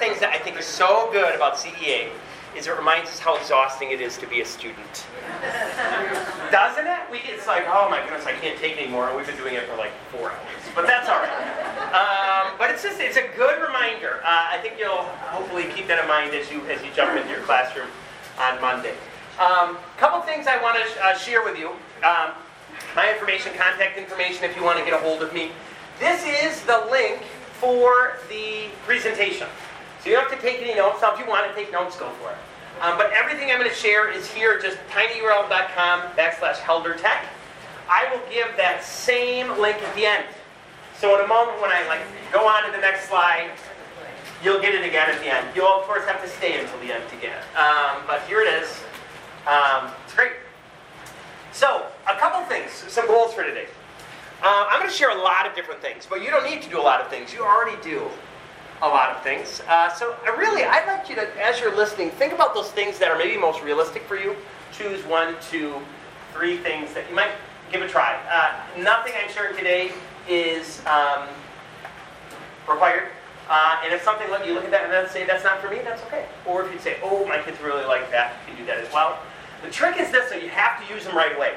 things that I think is so good about CEA is it reminds us how exhausting it is to be a student. Doesn't it? We, it's like, oh my goodness, I can't take anymore. And we've been doing it for like four hours. But that's all right. Um, but it's just, it's a good reminder. Uh, I think you'll hopefully keep that in mind as you, as you jump into your classroom on Monday. A um, couple things I want to uh, share with you. Um, my information, contact information if you want to get a hold of me. This is the link for the presentation. So you don't have to take any notes. Now, if you want to take notes, go for it. Um, but everything I'm going to share is here, just tinyurl.com backslash heldertech. I will give that same link at the end. So in a moment when I like go on to the next slide, you'll get it again at the end. You'll of course have to stay until the end to get it. Um, but here it is. Um, it's great. So a couple things, some goals for today. Uh, I'm going to share a lot of different things, but you don't need to do a lot of things. You already do a lot of things. Uh, so I really, I'd like you to, as you're listening, think about those things that are maybe most realistic for you. Choose one, two, three things that you might give a try. Uh, nothing I'm sharing today is um, required. Uh, and if something let you look at that and then say that's not for me, that's okay. Or if you say, oh, my kids really like that, you can do that as well. The trick is this: so you have to use them right away.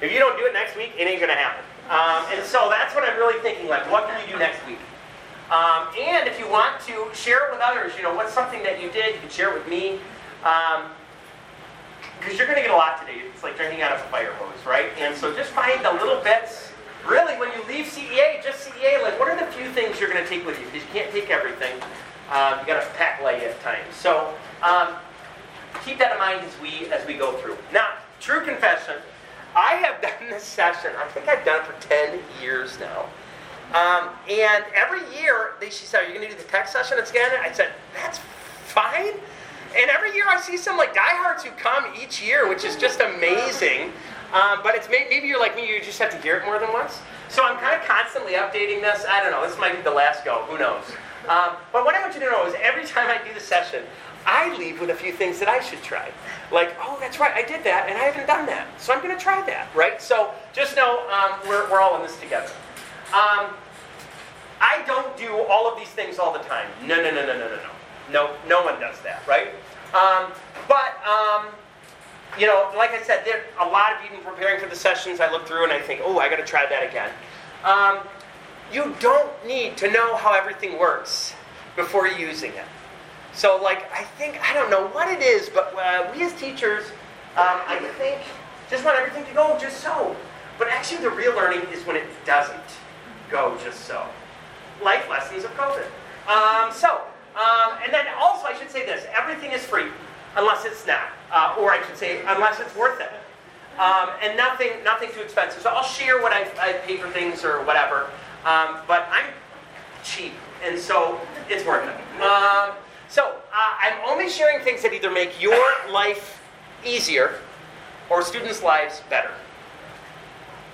If you don't do it next week, it ain't to happen. Um, and so that's what I'm really thinking. Like, what can you do next week? Um, and if you want to share it with others, you know, what's something that you did, you can share it with me. Because um, you're going to get a lot today. It's like drinking out of a fire hose, right? And so just find the little bits. Really, when you leave CEA, just CEA, like what are the few things you're going to take with you? Because you can't take everything. Um, you got to pack light at times. So um, keep that in mind as we as we go through. Now, true confession, I have done this session. I think I've done it for 10 years now. Um, and every year, they, she said, Are you going to do the tech session again? I said, That's fine. And every year I see some like diehards who come each year, which is just amazing. Um, but it's maybe you're like me, you just have to hear it more than once. So I'm kind of constantly updating this. I don't know, this might be the last go, who knows. Um, but what I want you to know is every time I do the session, I leave with a few things that I should try. Like, oh, that's right, I did that, and I haven't done that. So I'm going to try that, right? So just know um, we're, we're all in this together. Um, I don't do all of these things all the time. No, no, no, no, no, no, no. No, no one does that, right? Um, but, um, you know, like I said, there a lot of even preparing for the sessions, I look through and I think, oh, I got to try that again. Um, you don't need to know how everything works before using it. So, like, I think, I don't know what it is, but uh, we as teachers, um, I think, just want everything to go just so. But actually, the real learning is when it doesn't go just so. Life lessons of COVID. Um, so, um, and then also, I should say this everything is free unless it's not. Uh, or I should say, unless it's worth it. Um, and nothing, nothing too expensive. So I'll share what I, I pay for things or whatever. Um, but I'm cheap, and so it's worth it. Um, so uh, I'm only sharing things that either make your life easier or students' lives better.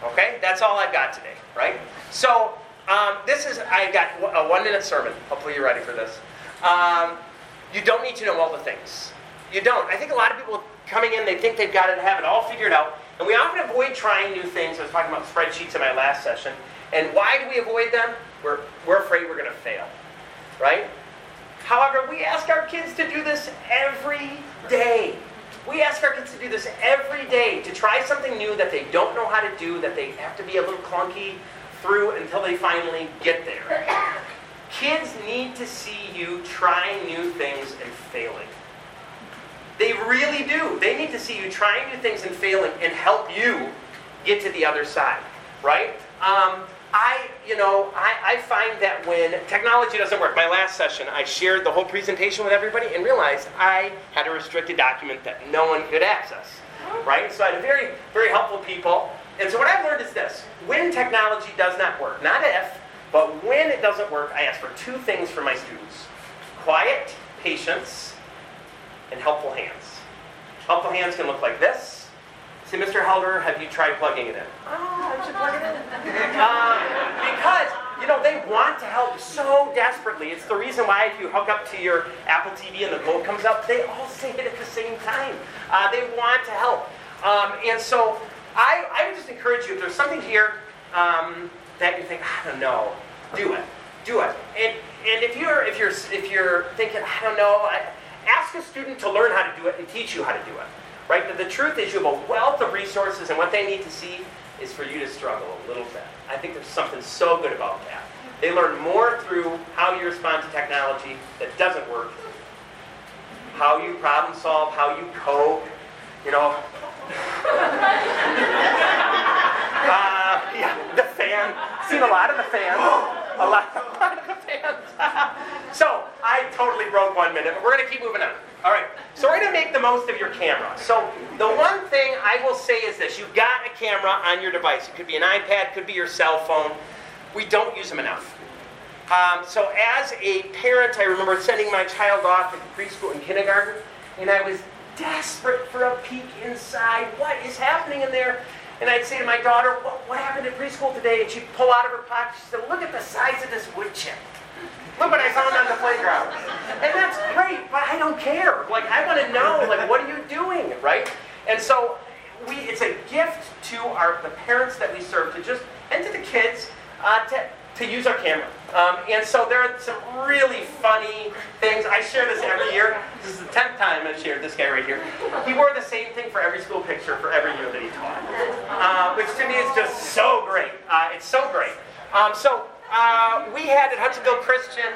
Okay, that's all I've got today, right? So um, this is I got a one-minute sermon. Hopefully you're ready for this. Um, you don't need to know all the things. You don't. I think a lot of people coming in, they think they've got it, have it all figured out, and we often avoid trying new things. I was talking about spreadsheets in my last session, and why do we avoid them? We're we're afraid we're going to fail, right? However, we ask our kids to do this every day. We ask our kids to do this every day, to try something new that they don't know how to do, that they have to be a little clunky through until they finally get there. Kids need to see you trying new things and failing. They really do. They need to see you trying new things and failing and help you get to the other side, right? Um, I, you know, I, I find that when technology doesn't work, my last session, I shared the whole presentation with everybody and realized I had a restricted document that no one could access, right? So I had very, very helpful people. And so what I've learned is this when technology does not work, not if, but when it doesn't work, I ask for two things from my students quiet, patience, and helpful hands. Helpful hands can look like this Say, Mr. Helder, have you tried plugging it in? Ah, I should plug it in. Um, because, you know, they want to help so desperately. It's the reason why if you hook up to your Apple TV and the goal comes up, they all say it at the same time. Uh, they want to help. Um, and so I, I would just encourage you, if there's something here um, that you think, I don't know, do it. do it. And and if you're if you're if you're thinking, I don't know, I, ask a student to learn how to do it and teach you how to do it. Right? The truth is, you have a wealth of resources, and what they need to see is for you to struggle a little bit. I think there's something so good about that. They learn more through how you respond to technology that doesn't work, how you problem solve, how you cope, you know. Uh, yeah, the fan. Seen a lot of the fans. A lot, a lot of the fans. so I totally broke one minute, but we're going to keep moving on. All right, so we're going to make the most of your camera. So the one thing I will say is this: you've got a camera on your device. It could be an iPad, could be your cell phone. We don't use them enough. Um, so as a parent, I remember sending my child off to preschool and kindergarten, and I was desperate for a peek inside. What is happening in there? And I'd say to my daughter, what, what happened at preschool today? And she'd pull out of her pocket, she said, look at the size of this wood chip. Look what I found on the playground. And that's great, but I don't care. Like, I want to know, like, what are you doing, right? And so we, it's a gift to our, the parents that we serve to just, and to the kids, uh, to, to use our camera. Um, and so there are some really funny things. I share this every year. This is the 10th time I've shared this guy right here. He wore the same thing for every school picture for every year that he taught, uh, which to me is just so great. Uh, it's so great. Um, so uh, we had at Hudsonville Christian,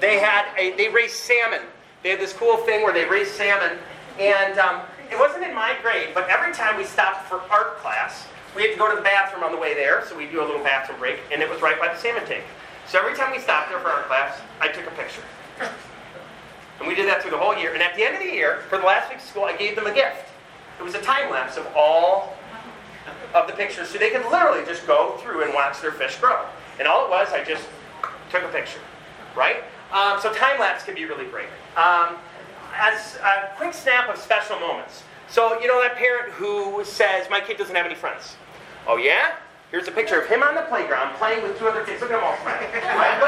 they had a, they raised salmon. They had this cool thing where they raised salmon, and um, it wasn't in my grade, but every time we stopped for art class, we had to go to the bathroom on the way there, so we do a little bathroom break, and it was right by the salmon tank. So every time we stopped there for our class, I took a picture. And we did that through the whole year. And at the end of the year, for the last week of school, I gave them a gift. It was a time lapse of all of the pictures, so they could literally just go through and watch their fish grow. And all it was, I just took a picture, right? Um, so time lapse can be really great. Um, as a quick snap of special moments. So you know that parent who says, "My kid doesn't have any friends." Oh yeah? Here's a picture of him on the playground playing with two other kids. Look at them all smiling. Right?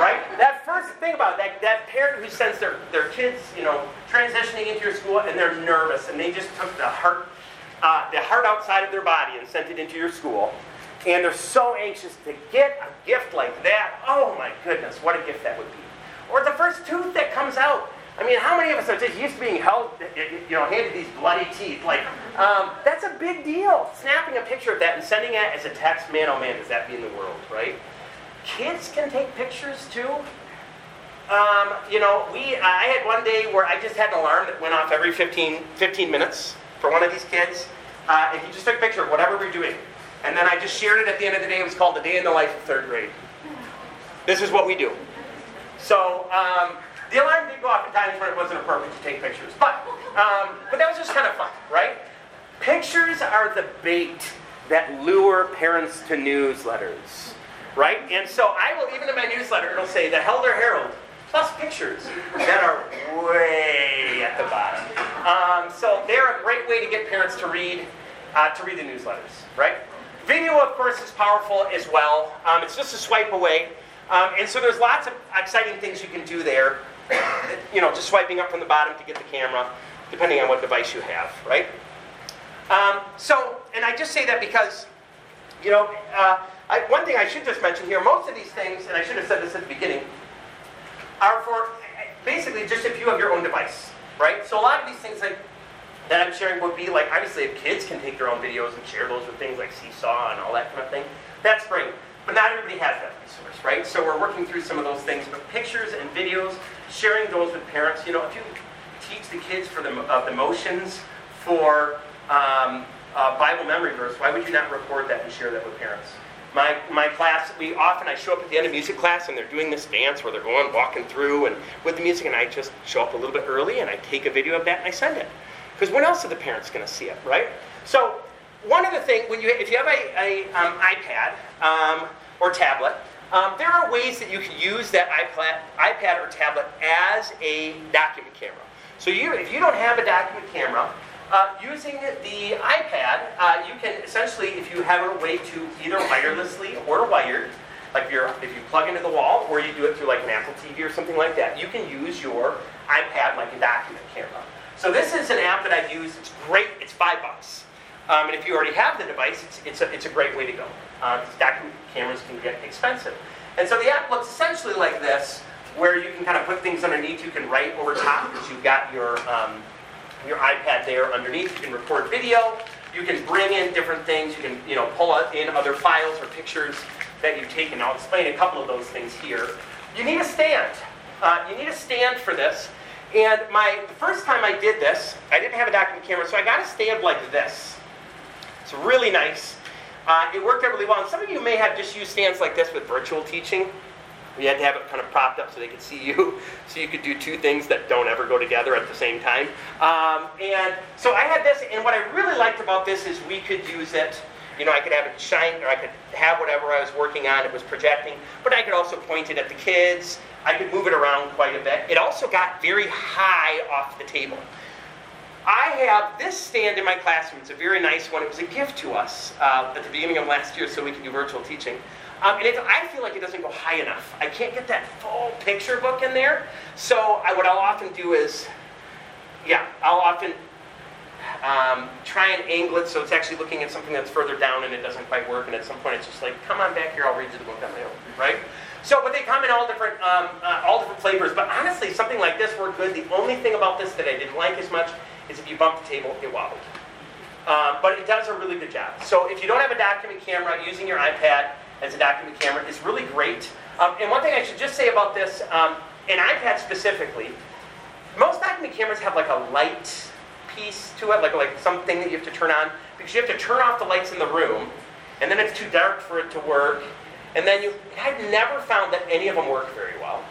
right? That first thing about that, that parent who sends their, their kids, you know, transitioning into your school and they're nervous and they just took the heart, uh, the heart outside of their body and sent it into your school. And they're so anxious to get a gift like that. Oh my goodness, what a gift that would be. Or the first tooth that comes out I mean, how many of us are just used to being held, you know, handed these bloody teeth? Like, um, that's a big deal. Snapping a picture of that and sending it as a text, man, oh man, does that mean the world, right? Kids can take pictures too. Um, you know, we, I had one day where I just had an alarm that went off every 15, 15 minutes for one of these kids. Uh, and he just took a picture of whatever we are doing. And then I just shared it at the end of the day. It was called The Day in the Life of Third Grade. This is what we do. So, um, the alarm did go off at times when it wasn't appropriate to take pictures, but um, but that was just kind of fun, right? Pictures are the bait that lure parents to newsletters, right? And so I will even in my newsletter it'll say the Helder Herald plus pictures that are way at the bottom. Um, so they're a great way to get parents to read uh, to read the newsletters, right? Video, of course, is powerful as well. Um, it's just a swipe away. Um, and so there's lots of exciting things you can do there you know, just swiping up from the bottom to get the camera, depending on what device you have, right? Um, so, and I just say that because, you know, uh, I, one thing I should just mention here, most of these things, and I should have said this at the beginning, are for basically just if you have your own device, right? So a lot of these things that, that I'm sharing would be like, obviously if kids can take their own videos and share those with things like Seesaw and all that kind of thing, that's great. But not everybody has that resource, right? So we're working through some of those things. But pictures and videos, sharing those with parents. You know, if you teach the kids for the, uh, the motions for um, uh, Bible memory verse, why would you not record that and share that with parents? My, my class, we often, I show up at the end of music class and they're doing this dance where they're going, walking through and with the music and I just show up a little bit early and I take a video of that and I send it. Because when else are the parents going to see it, right? So one other thing, when you, if you have a, a um, iPad um, or tablet, um, there are ways that you can use that iPad, or tablet as a document camera. So you, if you don't have a document camera, uh, using the iPad, uh, you can essentially, if you have a way to either wirelessly or wired, like if, if you plug into the wall or you do it through like an Apple TV or something like that, you can use your iPad like a document camera. So this is an app that I've used. It's great. It's five bucks. Um, and if you already have the device, it's, it's, a, it's a great way to go. Uh, document cameras can get expensive. And so the app looks essentially like this, where you can kind of put things underneath. You can write over top because you've got your, um, your iPad there underneath. You can record video. You can bring in different things. You can you know, pull in other files or pictures that you've taken. I'll explain a couple of those things here. You need a stand. Uh, you need a stand for this. And my the first time I did this, I didn't have a document camera, so I got a stand like this. It's really nice. Uh, it worked out really well. And some of you may have just used stands like this with virtual teaching. You had to have it kind of propped up so they could see you, so you could do two things that don't ever go together at the same time. Um, and so I had this, and what I really liked about this is we could use it. You know, I could have it shine, or I could have whatever I was working on. It was projecting, but I could also point it at the kids. I could move it around quite a bit. It also got very high off the table. I have this stand in my classroom. It's a very nice one. It was a gift to us uh, at the beginning of last year so we could do virtual teaching. Um, and I feel like it doesn't go high enough. I can't get that full picture book in there. So I, what I'll often do is, yeah, I'll often um, try and angle it so it's actually looking at something that's further down and it doesn't quite work. And at some point it's just like, come on back here, I'll read you the book on my own, right? So, but they come in all different, um, uh, all different flavors. But honestly, something like this worked good. The only thing about this that I didn't like as much is if you bump the table, it wobbled. Um, but it does a really good job. So if you don't have a document camera, using your iPad as a document camera is really great. Um, and one thing I should just say about this, um, an iPad specifically, most document cameras have like a light piece to it, like, like something that you have to turn on, because you have to turn off the lights in the room, and then it's too dark for it to work. And then you, I've never found that any of them work very well.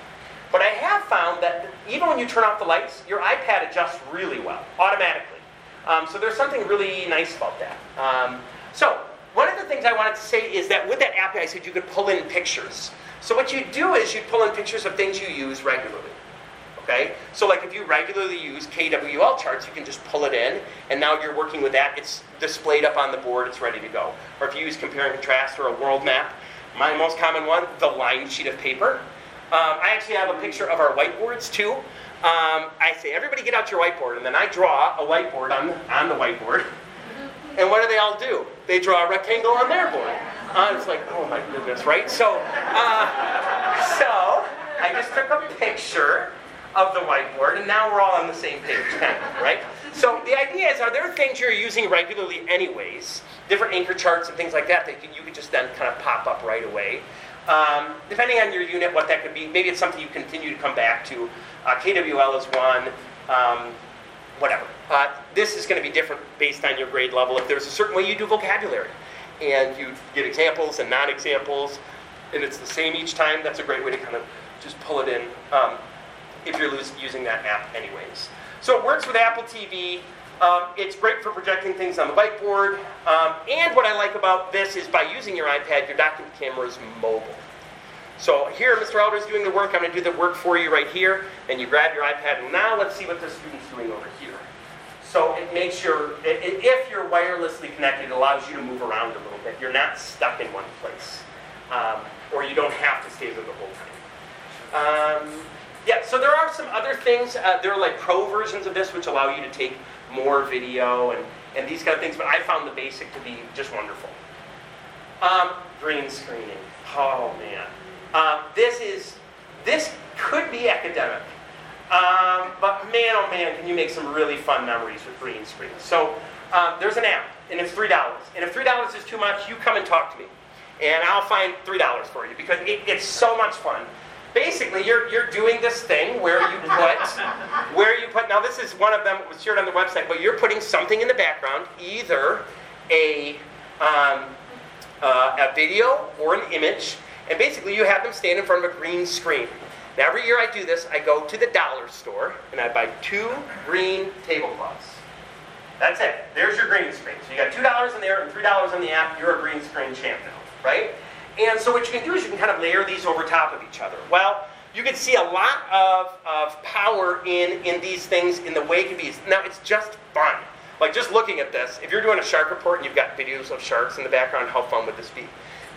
But I have found that even when you turn off the lights, your iPad adjusts really well, automatically. Um, so there's something really nice about that. Um, so one of the things I wanted to say is that with that app, I said you could pull in pictures. So what you do is you pull in pictures of things you use regularly. Okay? So like if you regularly use KWL charts, you can just pull it in, and now you're working with that. It's displayed up on the board. It's ready to go. Or if you use compare and contrast or a world map, my most common one, the lined sheet of paper. Um, I actually have a picture of our whiteboards too. Um, I say, everybody get out your whiteboard, and then I draw a whiteboard on, on the whiteboard. And what do they all do? They draw a rectangle on their board. Uh, it's like, oh my goodness, right? So, uh, so I just took a picture of the whiteboard, and now we're all on the same page, right? So the idea is, are there things you're using regularly anyways, different anchor charts and things like that that you could just then kind of pop up right away? Um, depending on your unit, what that could be, maybe it's something you continue to come back to. Uh, KWL is one, um, whatever. Uh, this is going to be different based on your grade level. If there's a certain way you do vocabulary, and you get examples and non-examples, and it's the same each time, that's a great way to kind of just pull it in um, if you're using that app anyways. So it works with Apple TV. Um, it's great for projecting things on the whiteboard. Um, and what I like about this is by using your iPad, your document camera is mobile. So here, Mr. Helder is doing the work. I'm going to do the work for you right here. And you grab your iPad. And now let's see what the student's doing over here. So it makes your, if you're wirelessly connected, it allows you to move around a little bit. You're not stuck in one place. Um, or you don't have to stay there the whole time. Yeah, so there are some other things. Uh, there are like pro versions of this which allow you to take more video and, and these kind of things, but I found the basic to be just wonderful. Um, green screening. Oh man. Um, this is, this could be academic. Um, but man, oh man, can you make some really fun memories with green screen. So um, there's an app, and it's $3. And if $3 is too much, you come and talk to me. And I'll find $3 for you because it, it's so much fun. Basically, you're, you're doing this thing where you put, where you put, now this is one of them, it was shared on the website, but you're putting something in the background, either a, um, uh, a video or an image, and basically you have them stand in front of a green screen. Now, every year I do this, I go to the dollar store and I buy two green tablecloths. That's it. There's your green screen. So you got $2 in there and $3 in the app. You're a green screen champ now, right? And so what you can do is you can kind of layer these over top of each other. Well, you can see a lot of, of power in, in these things in the it can be. Now, it's just fun. Like just looking at this, if you're doing a shark report and you've got videos of sharks in the background, how fun would this be?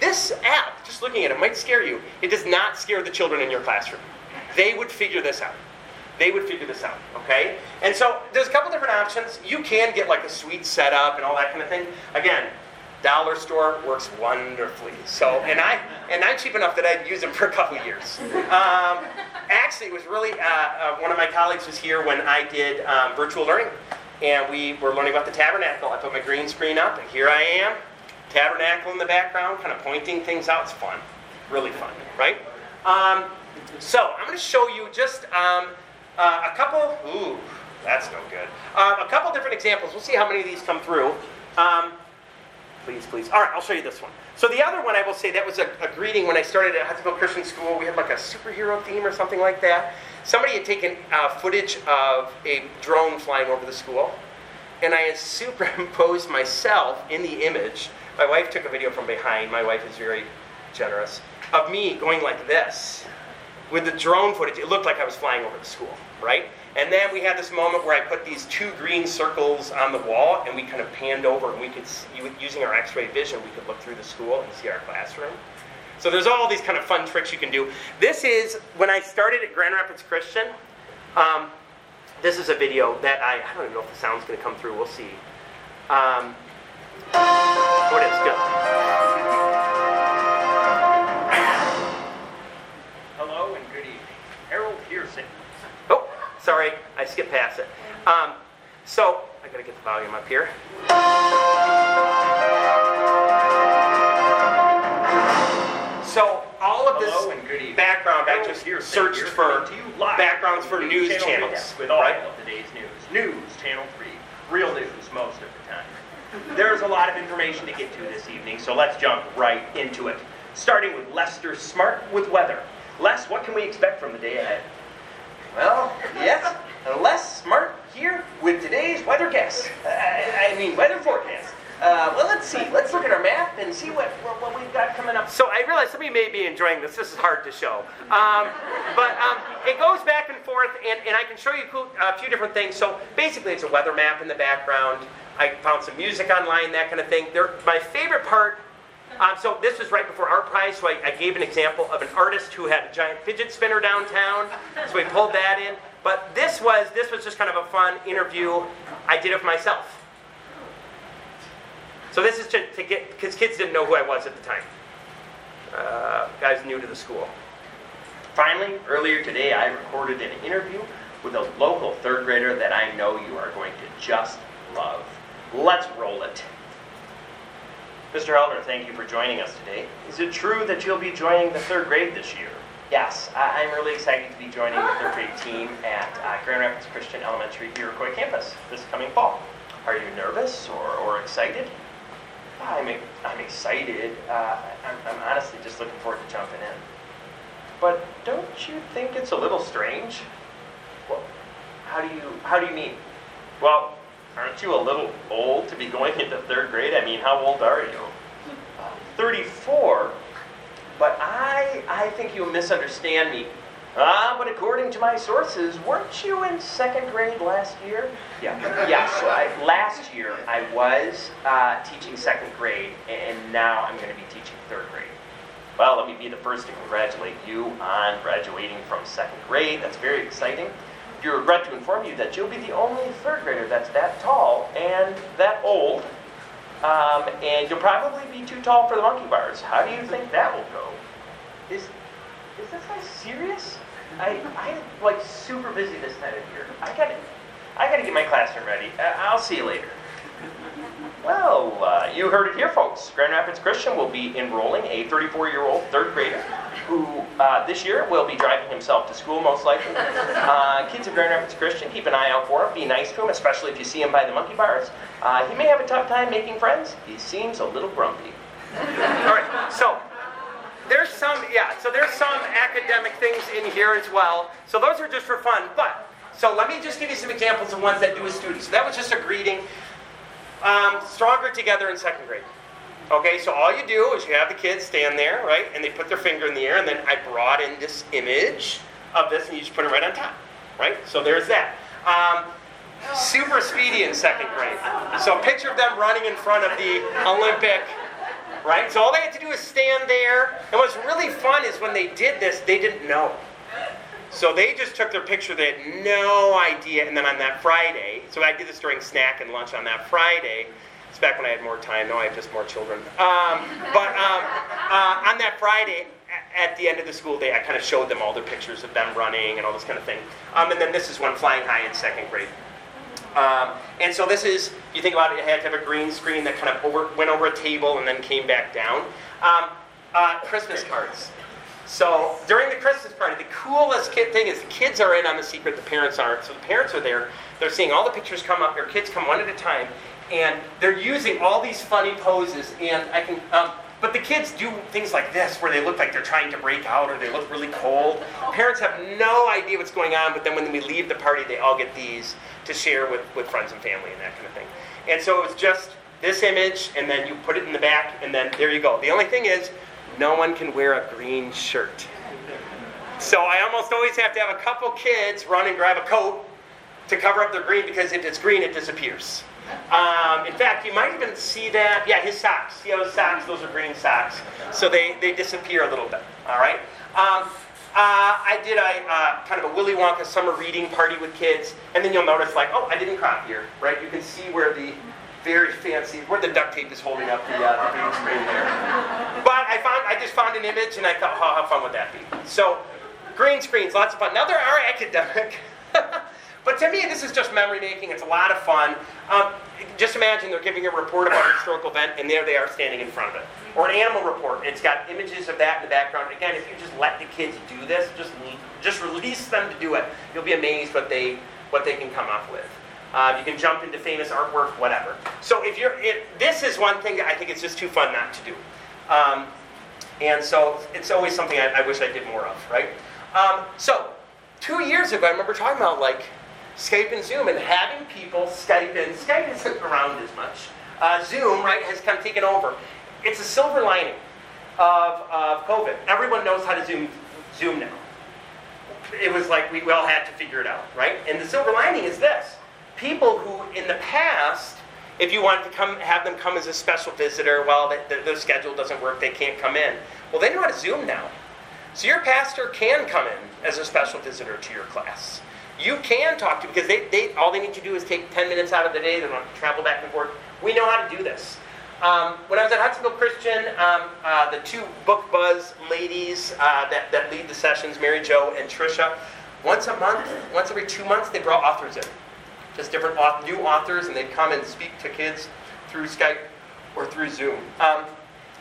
This app, just looking at it, might scare you. It does not scare the children in your classroom. They would figure this out. They would figure this out, okay? And so there's a couple different options. You can get like a suite setup and all that kind of thing. Again, Dollar store works wonderfully. So, and I and I'm cheap enough that I'd use them for a couple years. Um, actually, it was really uh, uh, one of my colleagues was here when I did um, virtual learning, and we were learning about the tabernacle. I put my green screen up, and here I am, tabernacle in the background, kind of pointing things out. It's fun, really fun, right? Um, so I'm going to show you just um, uh, a couple. Ooh, that's no good. Uh, a couple different examples. We'll see how many of these come through. Um, please, please. All right, I'll show you this one. So the other one, I will say, that was a, a greeting when I started at Hudsonville Christian School. We had like a superhero theme or something like that. Somebody had taken uh, footage of a drone flying over the school, and I had superimposed myself in the image. My wife took a video from behind. My wife is very generous of me going like this with the drone footage. It looked like I was flying over the school, right? And then we had this moment where I put these two green circles on the wall, and we kind of panned over, and we could, see, using our X-ray vision, we could look through the school and see our classroom. So there's all these kind of fun tricks you can do. This is when I started at Grand Rapids Christian. Um, this is a video that I, I don't even know if the sound's going to come through. We'll see. Um, it is good. Sorry, I skipped past it. Um, so I got to get the volume up here. So all of this Hello background, I just Pearson searched for you backgrounds for news Channel channels, Media With all right? of today's news. News, Channel 3. Real news most of the time. There's a lot of information to get to this evening, so let's jump right into it. Starting with Lester Smart with weather. Les, what can we expect from the day ahead? Well, yes, less smart here with today's weather guess. Uh, I mean, weather forecast. Uh, well, let's see. Let's look at our map and see what, what, what we've got coming up. So I realize some of you may be enjoying this. This is hard to show. Um, but um, it goes back and forth, and, and I can show you a few different things. So basically, it's a weather map in the background. I found some music online, that kind of thing. They're, my favorite part um, so this was right before Art Prize, so I, I, gave an example of an artist who had a giant fidget spinner downtown. So we pulled that in. But this was this was just kind of a fun interview I did of myself. So this is to, to get because kids didn't know who I was at the time. Uh, guys new to the school. Finally, earlier today, I recorded an interview with a local third grader that I know you are going to just love. Let's roll it. Mr. Helder, thank you for joining us today. Is it true that you'll be joining the third grade this year? Yes, I- I'm really excited to be joining the third grade team at uh, Grand Rapids Christian Elementary Iroquois campus this coming fall. Are you nervous or, or excited? I'm, I'm excited. Uh, I'm, I'm honestly just looking forward to jumping in. But don't you think it's a little strange? Well, how do you how do you mean? Well, aren't you a little old to be going into third grade? I mean, how old are you? 34. But I I think you misunderstand me. Ah, but according to my sources, weren't you in second grade last year? Yeah. Yeah. So I, last year I was uh, teaching second grade, and now I'm going to be teaching third grade. Well, let me be the first to congratulate you on graduating from second grade. That's very exciting. You regret to inform you that you'll be the only third grader that's that tall and that old. Um, and you'll probably be too tall for the monkey bars. How do you think that will go? Is is this guy serious? I I'm like super busy this time of year. I gotta I gotta get my classroom ready. Uh, I'll see you later. Well, uh, you heard it here, folks. Grand Rapids Christian will be enrolling a 34-year-old third grader who uh, this year will be driving himself to school, most likely. Uh, kids of Grand Rapids Christian, keep an eye out for him. Be nice to him, especially if you see him by the monkey bars. Uh, he may have a tough time making friends. He seems a little grumpy. All right, so there's some, yeah, so there's some academic things in here as well. So those are just for fun. But, so let me just give you some examples of ones that do with students. So that was just a greeting. Um, stronger together in second grade. Okay, so all you do is you have the kids stand there, right, and they put their finger in the air, and then I brought in this image of this, and you just put it right on top, right? So there's that. Um, super speedy in second grade. So picture them running in front of the Olympic, right? So all they had to do is stand there. And what's really fun is when they did this, they didn't know. So they just took their picture, they had no idea, and then on that Friday, so I did this during snack and lunch on that Friday, It's back when I had more time. Now I have just more children. Um, but um, uh, on that Friday, at the end of the school day, I kind of showed them all their pictures of them running and all this kind of thing. Um, and then this is one flying high in second grade. Um, and so this is, you think about it, it had to have a green screen that kind of over, went over a table and then came back down. Um, uh, Christmas cards. So during the Christmas party, the coolest kid thing is the kids are in on the secret, the parents aren't. So the parents are there. They're seeing all the pictures come up. Their kids come one at a time, and they're using all these funny poses. And I can, um, but the kids do things like this, where they look like they're trying to break out, or they look really cold. Parents have no idea what's going on, but then when we leave the party, they all get these to share with, with friends and family and that kind of thing. And so it was just this image, and then you put it in the back, and then there you go. The only thing is, no one can wear a green shirt. So I almost always have to have a couple kids run and grab a coat to cover up their green because if it's green, it disappears. Um, in fact, you might even see that. Yeah, his socks. See his socks? Those are green socks. So they, they disappear a little bit. All right. Um, uh, I did a uh, kind of a Willy Wonka summer reading party with kids, and then you'll notice like, oh, I didn't crop here, right? You can see where the very fancy, where the duct tape is holding up the, uh, the green screen there. But I found, I just found an image, and I thought, oh, how fun would that be? So, green screens, lots of fun. Now there are academic. But to me, this is just memory making. It's a lot of fun. Um, just imagine they're giving a report about a historical event, and there they are standing in front of it. Or an animal report. It's got images of that in the background. Again, if you just let the kids do this, just just release them to do it, you'll be amazed what they what they can come up with. Uh, you can jump into famous artwork, whatever. So if you're, this is one thing that I think it's just too fun not to do. Um, and so it's always something I, I, wish I did more of, right? Um, so two years ago, I remember talking about like Skype and Zoom and having people Skype in. Skype isn't around as much. Uh, Zoom, right, has kind of taken over. It's a silver lining of, of COVID. Everyone knows how to Zoom, Zoom now. It was like we, we all had to figure it out, right? And the silver lining is this people who in the past, if you wanted to come have them come as a special visitor, well, the, the, their schedule doesn't work, they can't come in. Well, they know how to Zoom now. So your pastor can come in as a special visitor to your class. You can talk to because they, they all they need to do is take 10 minutes out of the day. They don't have to travel back and forth. We know how to do this. Um, when I was at Hudsonville Christian, um, uh, the two book buzz ladies uh, that, that lead the sessions, Mary Jo and Trisha, once a month, once every two months, they brought authors in just different new authors, and they'd come and speak to kids through Skype or through Zoom. Um,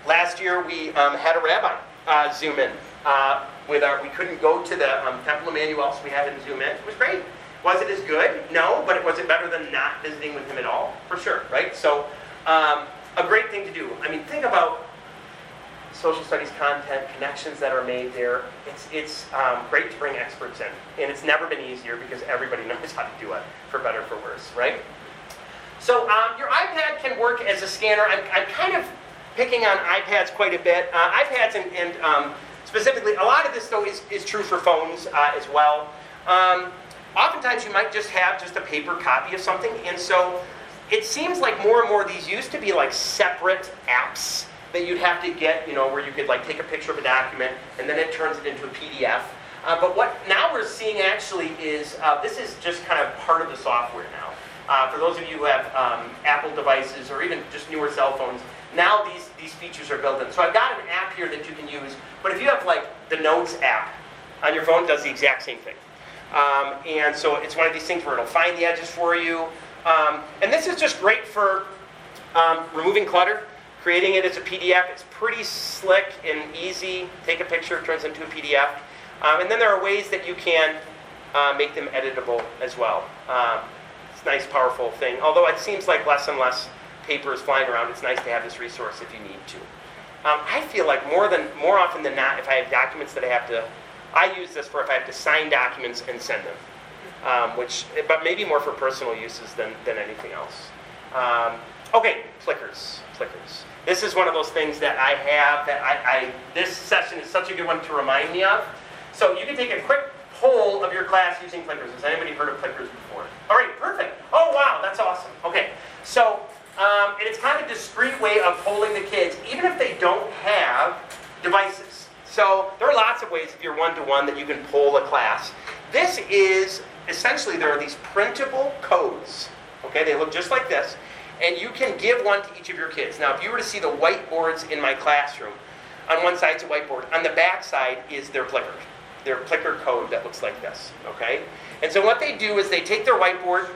last year, we um, had a rabbi uh, Zoom in. Uh, with our, we couldn't go to the um, Temple Emanuel, so we had him Zoom in. It was great. Was it as good? No, but was it better than not visiting with him at all? For sure, right? So, um, a great thing to do. I mean, think about social studies content, connections that are made there. It's, it's um, great to bring experts in. And it's never been easier because everybody knows how to do it, for better for worse, right? So um, your iPad can work as a scanner. I'm, I'm kind of picking on iPads quite a bit. Uh, iPads and, and um, specifically, a lot of this though is, is true for phones uh, as well. Um, oftentimes you might just have just a paper copy of something, and so it seems like more and more these used to be like separate apps that you'd have to get, you know, where you could like take a picture of a document and then it turns it into a PDF. Uh, but what now we're seeing actually is uh, this is just kind of part of the software now. Uh, for those of you who have um, Apple devices or even just newer cell phones, now these, these features are built in. So I've got an app here that you can use, but if you have like the Notes app on your phone, does the exact same thing. Um, and so it's one of these things where it'll find the edges for you. Um, and this is just great for um, removing clutter creating it as a PDF. It's pretty slick and easy. Take a picture, it turns into a PDF. Um, and then there are ways that you can uh, make them editable as well. Um, it's a nice, powerful thing. Although it seems like less and less paper is flying around, it's nice to have this resource if you need to. Um, I feel like more than more often than not, if I have documents that I have to, I use this for if I have to sign documents and send them, um, which, but maybe more for personal uses than, than anything else. Um, okay, clickers, clickers. This is one of those things that I have that I, I, this session is such a good one to remind me of. So you can take a quick poll of your class using clickers. Has anybody heard of clickers before? All right, perfect. Oh wow, that's awesome. Okay, so um, and it's kind of a discreet way of polling the kids, even if they don't have devices. So there are lots of ways if you're one-to-one that you can poll a class. This is essentially there are these printable codes. Okay, they look just like this and you can give one to each of your kids. Now, if you were to see the whiteboards in my classroom, on one side side's a whiteboard, on the back side is their clicker, their clicker code that looks like this, okay? And so what they do is they take their whiteboard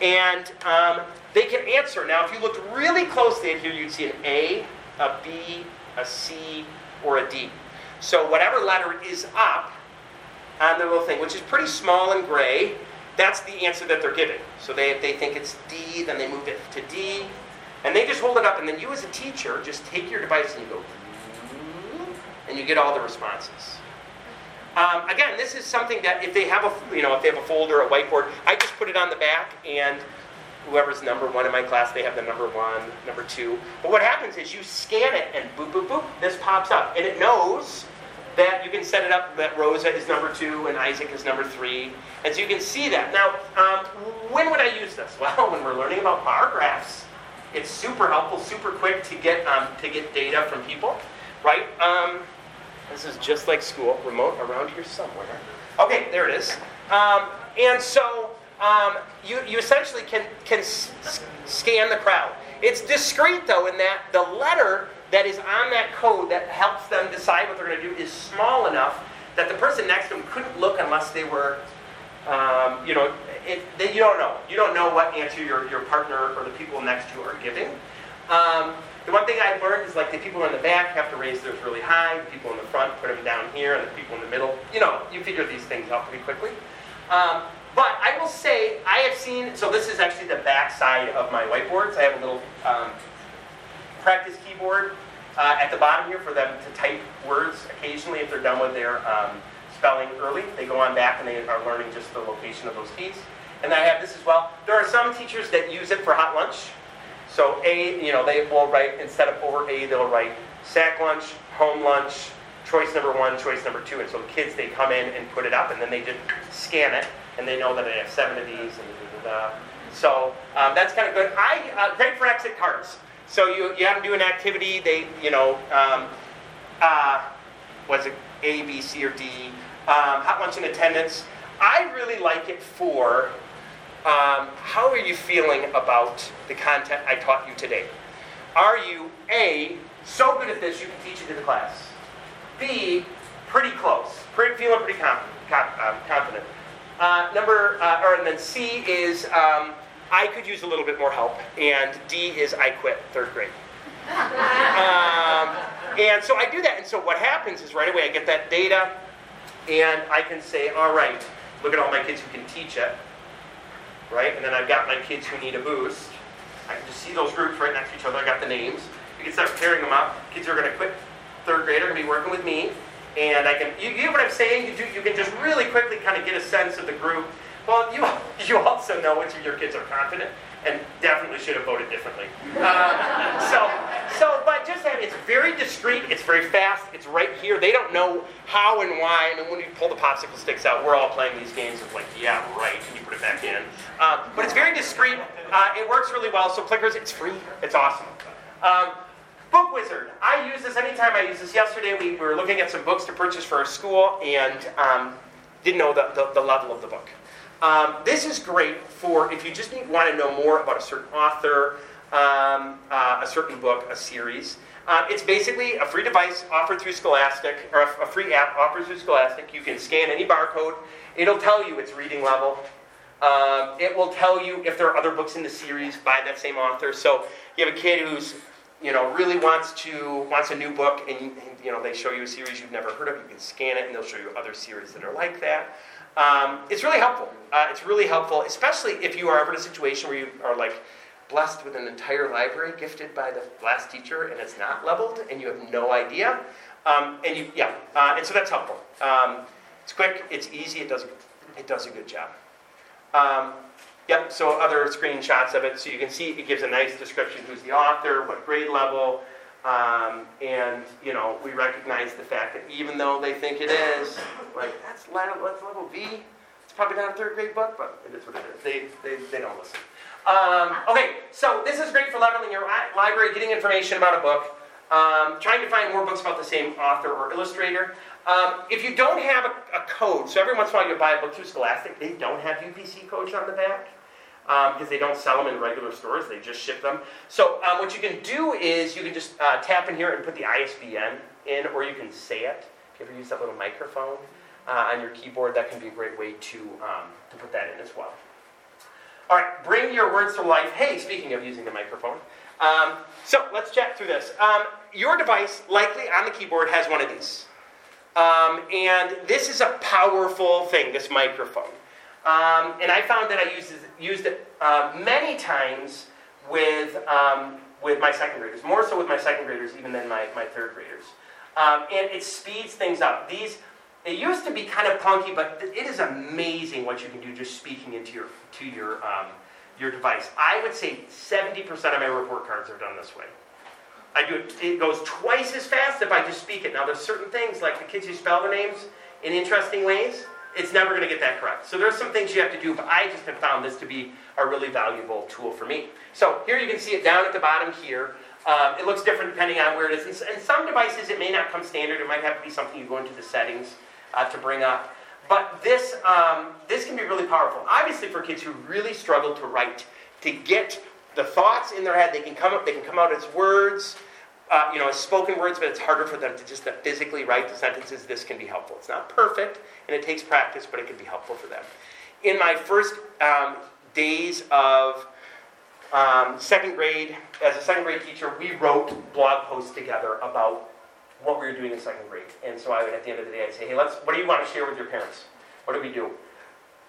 and um, they can answer. Now, if you looked really closely at here, you'd see an A, a B, a C, or a D. So whatever letter is up on the little thing, which is pretty small and gray, that's the answer that they're giving. So they, if they think it's D, then they move it to D, and they just hold it up, and then you as a teacher just take your device and you go, and you get all the responses. Um, again, this is something that if they have a you know if they have a folder, a whiteboard, I just put it on the back, and whoever's number one in my class, they have the number one, number two. But what happens is you scan it, and boop boop boop, this pops up, and it knows that you can set it up that Rosa is number two and Isaac is number three. And so you can see that. Now, um, when would I use this? Well, when we're learning about bar graphs. It's super helpful, super quick to get, um, to get data from people, right? Um, this is just like school, remote around here somewhere. Okay, there it is. Um, and so um, you, you essentially can, can s- scan the crowd. It's discrete, though, in that the letter that is on that code that helps them decide what they're going to do is small enough that the person next to them couldn't look unless they were, um, you know, it, they, you don't know. You don't know what answer your, your partner or the people next to you are giving. Um, the one thing I've learned is like the people in the back have to raise theirs really high, the people in the front put them down here, and the people in the middle, you know, you figure these things out pretty quickly. Um, but I will say, I have seen, so this is actually the back side of my whiteboards. I have a little um, practice keyboard uh, at the bottom here for them to type words occasionally if they're done with their um, spelling early. They go on back and they are learning just the location of those keys. And I have this as well. There are some teachers that use it for hot lunch. So A, you know, they will write, instead of over A, they'll write sack lunch, home lunch, choice number one, choice number two. And so the kids, they come in and put it up and then they just scan it and they know that they have seven of these and da, da, da. So um, that's kind of good. I, uh, great for exit cards. So you, you have them do an activity, they, you know, um, uh, was it A, B, C, or D? Um, hot lunch in attendance. I really like it for um, how are you feeling about the content I taught you today? Are you A, so good at this you can teach it to the class? B, pretty close, pretty, feeling pretty confident. Um, confident. Uh, number, uh, or and then C is um, I could use a little bit more help. And D is I quit third grade. um, and so I do that. And so what happens is right away I get that data and I can say, all right, look at all my kids who can teach it. Right? And then I've got my kids who need a boost. I can just see those groups right next to each other. I got the names. You can start pairing them up. Kids who are going to quit third grade are going to be working with me. And I can, you, you get what I'm saying? You, do, you can just really quickly kind of get a sense of the group well, you, you also know which of your kids are confident and definitely should have voted differently. Um, so, so, but just that it's very discreet, it's very fast, it's right here. They don't know how and why. I mean, when you pull the popsicle sticks out, we're all playing these games of like, yeah, right, and you put it back in. Um, but it's very discreet. Uh, it works really well. So clickers, it's free. It's awesome. Um, Book Wizard. I use this anytime I use this. Yesterday we were looking at some books to purchase for our school and um, didn't know the, the, the level of the book. Um, this is great for if you just need, want to know more about a certain author, um, uh, a certain book, a series. Uh, it's basically a free device offered through Scholastic, or a, a, free app offered through Scholastic. You can scan any barcode. It'll tell you its reading level. Um, it will tell you if there are other books in the series by that same author. So you have a kid who's you know really wants to wants a new book, and you know they show you a series you've never heard of. You can scan it, and they'll show you other series that are like that. Um, it's really helpful. Uh, it's really helpful, especially if you are ever in a situation where you are like blessed with an entire library gifted by the last teacher and it's not leveled and you have no idea. Um, and you, yeah, uh, and so that's helpful. Um, it's quick, it's easy, it does, it does a good job. Um, yep, so other screenshots of it, so you can see it gives a nice description who's the author, what grade level, um, and you know, we recognize the fact that even though they think it is, like that's level, that's level V. It's probably not a third grade book, but it is what it is. They, they, they don't listen. Um, okay, so this is great for leveling your library, getting information about a book, um, trying to find more books about the same author or illustrator. Um, if you don't have a, a, code, so every once in a while you buy a book through Scholastic, they don't have UPC codes on the back. Because um, they don't sell them in regular stores, they just ship them. So um, what you can do is you can just uh, tap in here and put the ISBN in, or you can say it. If you ever use that little microphone uh, on your keyboard, that can be a great way to, um, to put that in as well. All right, bring your words to life. Hey, speaking of using the microphone. Um, so let's chat through this. Um, your device, likely on the keyboard, has one of these. Um, and this is a powerful thing, this microphone. Um, and I found that I used, used it uh, many times with, um, with my second graders, more so with my second graders even than my, my third graders. Um, and it speeds things up. These, it used to be kind of clunky, but it is amazing what you can do just speaking into your, to your, um, your device. I would say 70% of my report cards are done this way. I do it, it goes twice as fast if I just speak it. Now, there's certain things, like the kids who spell their names in interesting ways, it's never going to get that correct. So there's some things you have to do, but I just have found this to be a really valuable tool for me. So here you can see it down at the bottom here. Um, it looks different depending on where it is. And some devices, it may not come standard. It might have to be something you go into the settings uh, to bring up. But this, um, this can be really powerful. Obviously, for kids who really struggle to write, to get the thoughts in their head, they can come up, they can come out as words uh, you know, spoken words, but it's harder for them to just to physically write the sentences. This can be helpful. It's not perfect, and it takes practice, but it can be helpful for them. In my first um, days of um, second grade, as a second grade teacher, we wrote blog posts together about what we were doing in second grade. And so I would, at the end of the day, I'd say, hey, let's, what do you want to share with your parents? What did we do?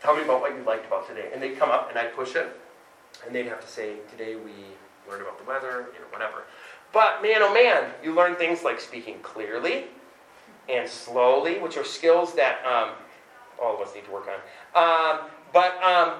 Tell me about what you liked about today. And they'd come up and I'd push it, and they'd have to say, today we learned about the weather, you know, whatever. But man, oh man, you learn things like speaking clearly and slowly, which are skills that um, all of us need to work on. Um, but um,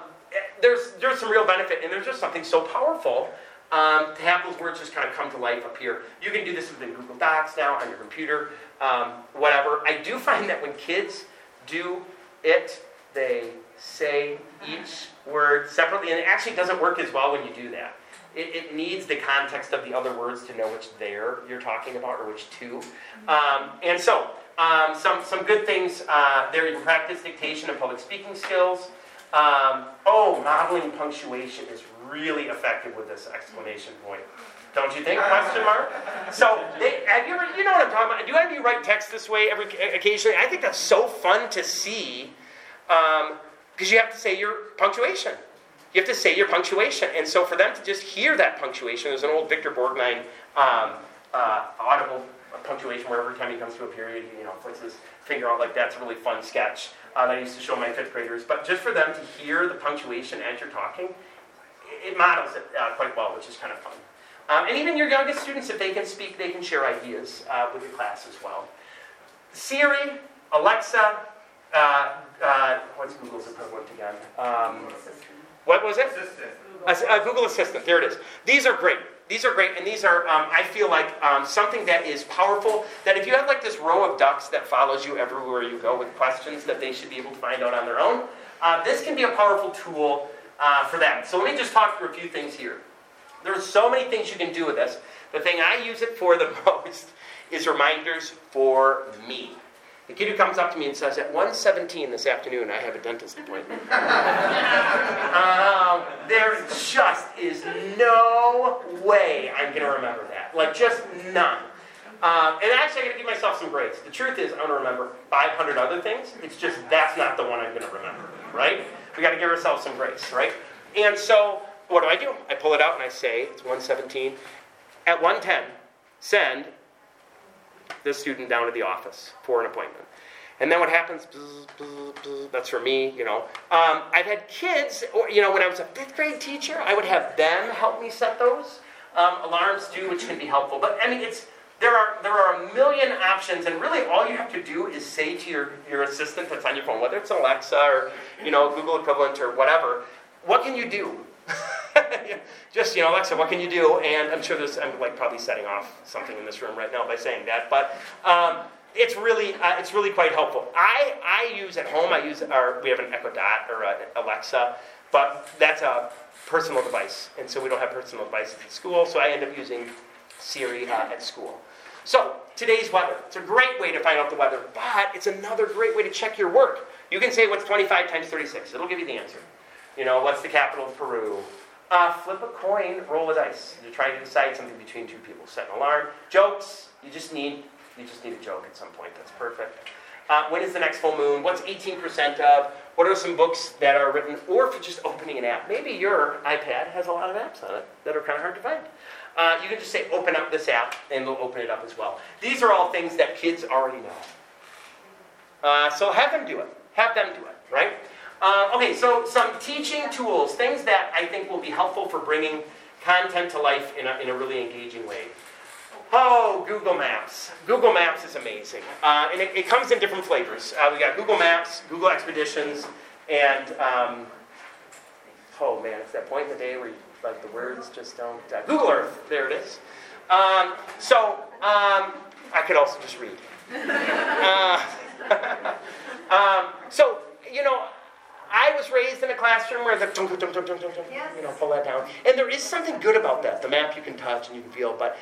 there's, there's some real benefit, and there's just something so powerful um, to have those words just kind of come to life up here. You can do this within Google Docs now on your computer, um, whatever. I do find that when kids do it, they say each word separately, and it actually doesn't work as well when you do that it, it, needs the context of the other words to know which there you're talking about or which two. Um, and so, um, some, some good things uh, there. You can practice dictation and public speaking skills. Um, oh, modeling punctuation is really effective with this exclamation point. Don't you think? Question mark. So, they, have you ever? You know what I'm talking about? Do any of you write text this way every occasionally? I think that's so fun to see because um, you have to say your punctuation. You have to say your punctuation. And so for them to just hear that punctuation, there's an old Victor Borgnine um, uh, audible punctuation where every time he comes to a period, he you know, puts his finger out like that's a really fun sketch uh, that I used to show my fifth graders. But just for them to hear the punctuation as you're talking, it models it uh, quite well, which is kind of fun. Um, and even your youngest students, if they can speak, they can share ideas uh, with your class as well. Siri, Alexa, uh, uh, what's Google's equivalent again? Um, what was it? Assistant. A, a, Google Assistant. There it is. These are great. These are great, and these are, um, I feel like, um, something that is powerful. That if you have like this row of ducks that follows you everywhere you go with questions that they should be able to find out on their own, uh, this can be a powerful tool uh, for them. So let me just talk through a few things here. There's so many things you can do with this. The thing I use it for the most is reminders for me. The kid who comes up to me and says, at 1.17 this afternoon, I have a dentist appointment. um, there just is no way I'm going to remember that. Like, just none. Um, and actually, I'm going to give myself some grace. The truth is, I'm going to remember 500 other things. It's just that's not the one I'm going to remember, right? We got to give ourselves some grace, right? And so, what do I do? I pull it out and I say, it's 117. At 110, send this student down to the office for an appointment. And then what happens? that's for me, you know. Um, I've had kids, or, you know, when I was a fifth grade teacher, I would have them help me set those um, alarms too, which can be helpful. But I mean, it's there are there are a million options, and really all you have to do is say to your, your assistant that's on your phone, whether it's Alexa or you know Google equivalent or whatever, what can you do? just, you know, Alexa, what can you do? And I'm sure there's, I'm like probably setting off something in this room right now by saying that, but um, it's really, uh, it's really quite helpful. I, I use at home, I use our, we have an Echo Dot or an Alexa, but that's a personal device. And so we don't have personal devices at school, so I end up using Siri uh, at school. So, today's weather. It's a great way to find out the weather, but it's another great way to check your work. You can say what's 25 times 36. It'll give you the answer. You know, what's the capital of Peru? Uh, flip a coin, roll a dice. You're trying to decide something between two people. Set an alarm. Jokes. You just need you just need a joke at some point. That's perfect. Uh, when is the next full moon? What's 18% of? What are some books that are written? Or if you're just opening an app, maybe your iPad has a lot of apps on it that are kind of hard to find. Uh, you can just say, open up this app, and it'll open it up as well. These are all things that kids already know. Uh, so have them do it. Have them do it, right? Uh, okay, so some teaching tools, things that I think will be helpful for bringing content to life in a, in a really engaging way. Oh, Google Maps. Google Maps is amazing. Uh, and it, it, comes in different flavors. Uh, we got Google Maps, Google Expeditions, and um, oh man, it's that point in the day where you, like the words just don't. Uh, Google Earth. There it is. Um, so um, I could also just read. Uh, um, so you know, I was raised in a classroom where the dunk, dunk, dunk, dunk, dunk, you know, pull that down. And there is something good about that. The map you can touch and you can feel, but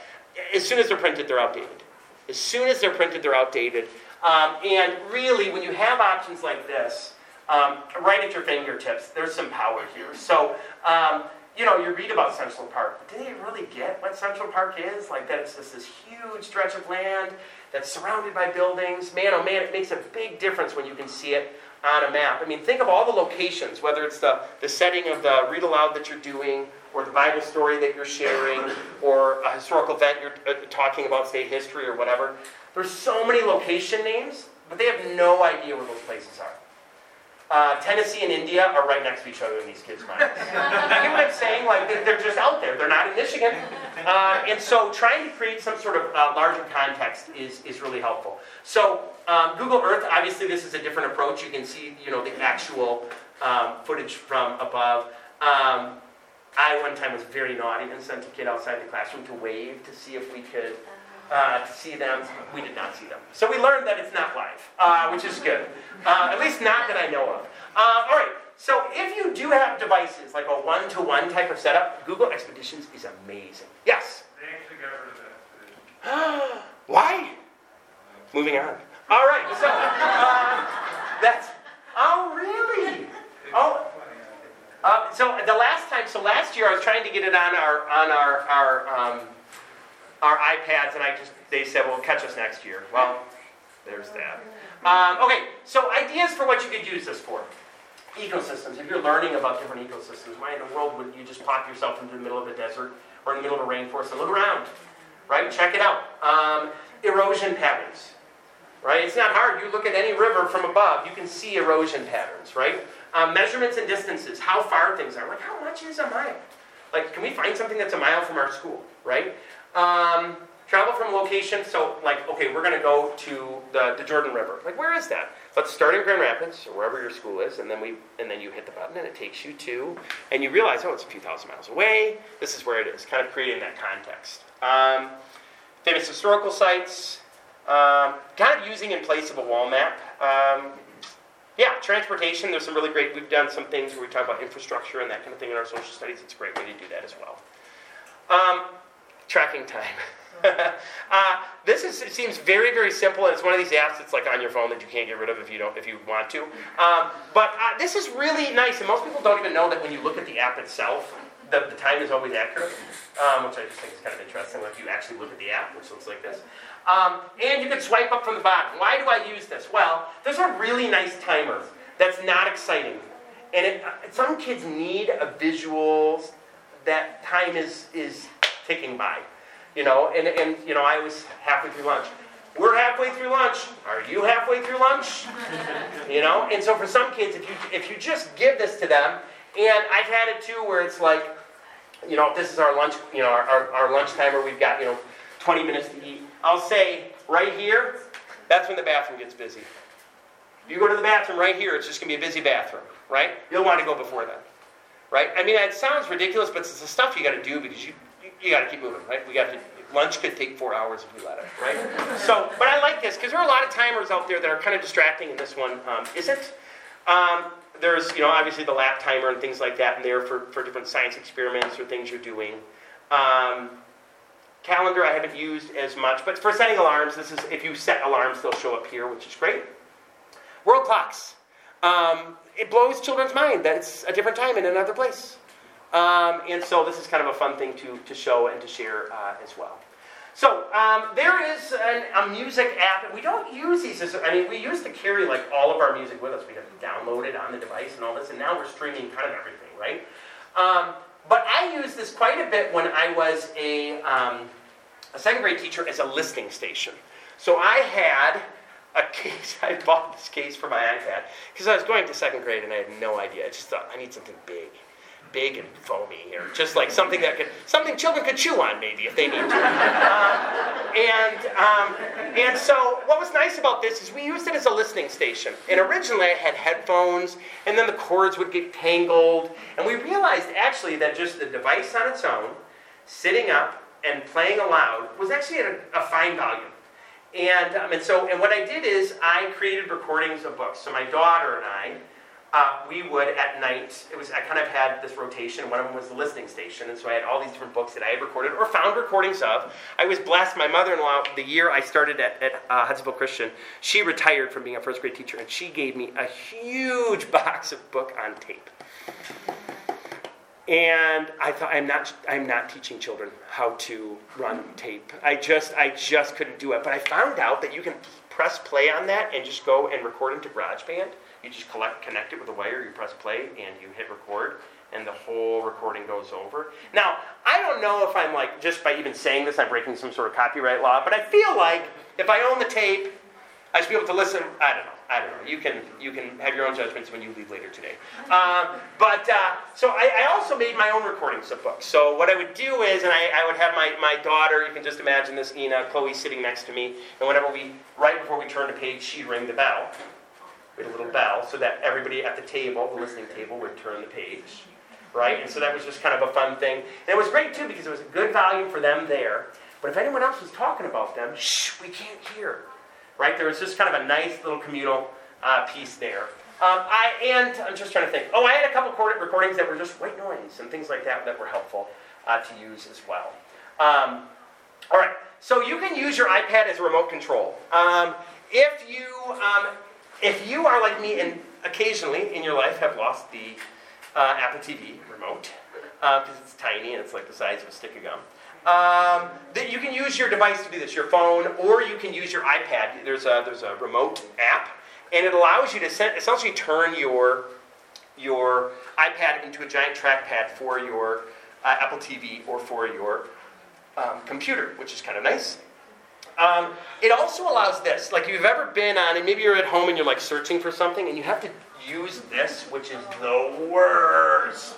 as soon as they're printed, they're outdated. As soon as they're printed, they're outdated. Um, and really, when you have options like this, um, right at your fingertips, there's some power here. So, um, you know, you read about Central Park, but do they really get what Central Park is? Like that it's just this huge stretch of land that's surrounded by buildings. Man, oh man, it makes a big difference when you can see it on a map. I mean, think of all the locations, whether it's the, the setting of the read aloud that you're doing, or the Bible story that you're sharing, or a historical event you're uh, talking about, state history or whatever. There's so many location names, but they have no idea where those places are. Uh, Tennessee and India are right next to each other in these kids' minds. you get what I'm saying? Like they're just out there. They're not in Michigan, uh, and so trying to create some sort of uh, larger context is is really helpful. So um, Google Earth, obviously, this is a different approach. You can see, you know, the actual um, footage from above. Um, I one time was very naughty and sent a kid outside the classroom to wave to see if we could uh, to see them. We did not see them. So we learned that it's not live, uh, which is good. Uh, at least not that I know of. Uh, all right. So if you do have devices like a one-to-one type of setup, Google Expeditions is amazing. Yes. They actually got rid of that. Why? Moving on. All right. So uh, that's. Oh really? Oh. Uh, so the last time, so last year I was trying to get it on our on our our um, our iPads, and I just they said, "Well, catch us next year." Well, there's that. Um, okay, so ideas for what you could use this for. Ecosystems. If you're learning about different ecosystems, why in the world would you just pop yourself into the middle of a desert or in the middle of a rainforest and look around? Right? Check it out. Um, erosion patterns. Right? It's not hard. You look at any river from above, you can see erosion patterns. Right? Um, measurements and distances. How far things are. Like how much is a mile? Like, can we find something that's a mile from our school? Right? Um, travel from location, so like, okay, we're going to go to the, the Jordan River. Like, where is that? Let's start in Grand Rapids or wherever your school is, and then we and then you hit the button and it takes you to, and you realize, oh, it's a few thousand miles away. This is where it is. Kind of creating that context. Um, famous historical sites. Um, kind of using in place of a wall map. Um, yeah, transportation. There's some really great. We've done some things where we talk about infrastructure and that kind of thing in our social studies. It's a great way to do that as well. Um, tracking time. uh, this is, seems very, very simple, and it's one of these apps that's like on your phone that you can't get rid of if you don't, if you want to. Um, but uh, this is really nice, and most people don't even know that when you look at the app itself, the, the time is always accurate, um, which I just think is kind of interesting. If you actually look at the app, which looks like this, um, and you can swipe up from the bottom. Why do I use this? Well, there's a really nice timer that's not exciting, and it, uh, some kids need a visual that time is is ticking by. You know, and, and you know, I was halfway through lunch. We're halfway through lunch. Are you halfway through lunch? You know, and so for some kids, if you if you just give this to them, and I've had it too, where it's like, you know, if this is our lunch, you know, our, our, our lunch timer, we've got you know, 20 minutes to eat. I'll say right here, that's when the bathroom gets busy. If You go to the bathroom right here, it's just gonna be a busy bathroom, right? You'll want to go before then, right? I mean, it sounds ridiculous, but it's the stuff you got to do because you you got to keep moving, right? We got to lunch could take four hours if we let it, right? So, but I like this because there are a lot of timers out there that are kind of distracting, and this one um, isn't. Um, there's, you know, obviously the lap timer and things like that in there for, for different science experiments or things you're doing. Um, calendar I haven't used as much, but for setting alarms, this is if you set alarms, they'll show up here, which is great. World clocks. um, it blows children's mind that it's a different time in another place. Um, and so this is kind of a fun thing to, to show and to share uh, as well. So um, there is an, a music app, we don't use these. As, I mean, we used to carry like all of our music with us. We'd have to download it on the device and all this, and now we're streaming kind of everything, right? Um, but I used this quite a bit when I was a, um, a second grade teacher as a listening station. So I had a case. I bought this case for my iPad because I was going to second grade and I had no idea. I just thought I need something big big and foamy or just like something that could, something children could chew on maybe if they need to. Uh, and um, and so what was nice about this is we used it as a listening station. And originally I had headphones, and then the cords would get tangled, and we realized actually that just the device on its own, sitting up and playing aloud, was actually at a, a fine volume. And, um, and so, and what I did is I created recordings of books. So my daughter and I, uh, we would at night, it was, I kind of had this rotation. One of them was the listening station, and so I had all these different books that I had recorded or found recordings of. I was blessed. My mother in law, the year I started at, at uh, Hudsonville Christian, she retired from being a first grade teacher, and she gave me a huge box of book on tape. And I thought I'm not I'm not teaching children how to run tape. I just I just couldn't do it. But I found out that you can press play on that and just go and record into GarageBand you just collect, connect it with a wire, you press play, and you hit record, and the whole recording goes over. Now, I don't know if I'm like, just by even saying this, I'm breaking some sort of copyright law, but I feel like if I own the tape, I should be able to listen. I don't know. I don't know. You can you can have your own judgments when you leave later today. Um, but uh, so I, I, also made my own recordings of books. So what I would do is, and I, I, would have my, my daughter. You can just imagine this, Ina, Chloe, sitting next to me, and whenever we right before we turn the page, she'd ring the bell, we had a little bell so that everybody at the table, the listening table, would turn the page. Right? And so that was just kind of a fun thing. And it was great too because it was a good volume for them there. But if anyone else was talking about them, shh, we can't hear. Right? There was just kind of a nice little communal uh, piece there. Um, I, and I'm just trying to think. Oh, I had a couple recordings that were just white noise and things like that that were helpful uh, to use as well. Um, all right, so you can use your iPad as a remote control. Um, if you um, if you are like me and occasionally in your life have lost the uh, Apple TV remote, because uh, it's tiny and it's like the size of a stick of gum, um, that you can use your device to do this, your phone, or you can use your iPad. There's a, there's a remote app, and it allows you to send, essentially turn your, your iPad into a giant trackpad for your uh, Apple TV or for your um, computer, which is kind of nice. Um, it also allows this. Like you've ever been on, and maybe you're at home and you're like searching for something, and you have to use this, which is the worst.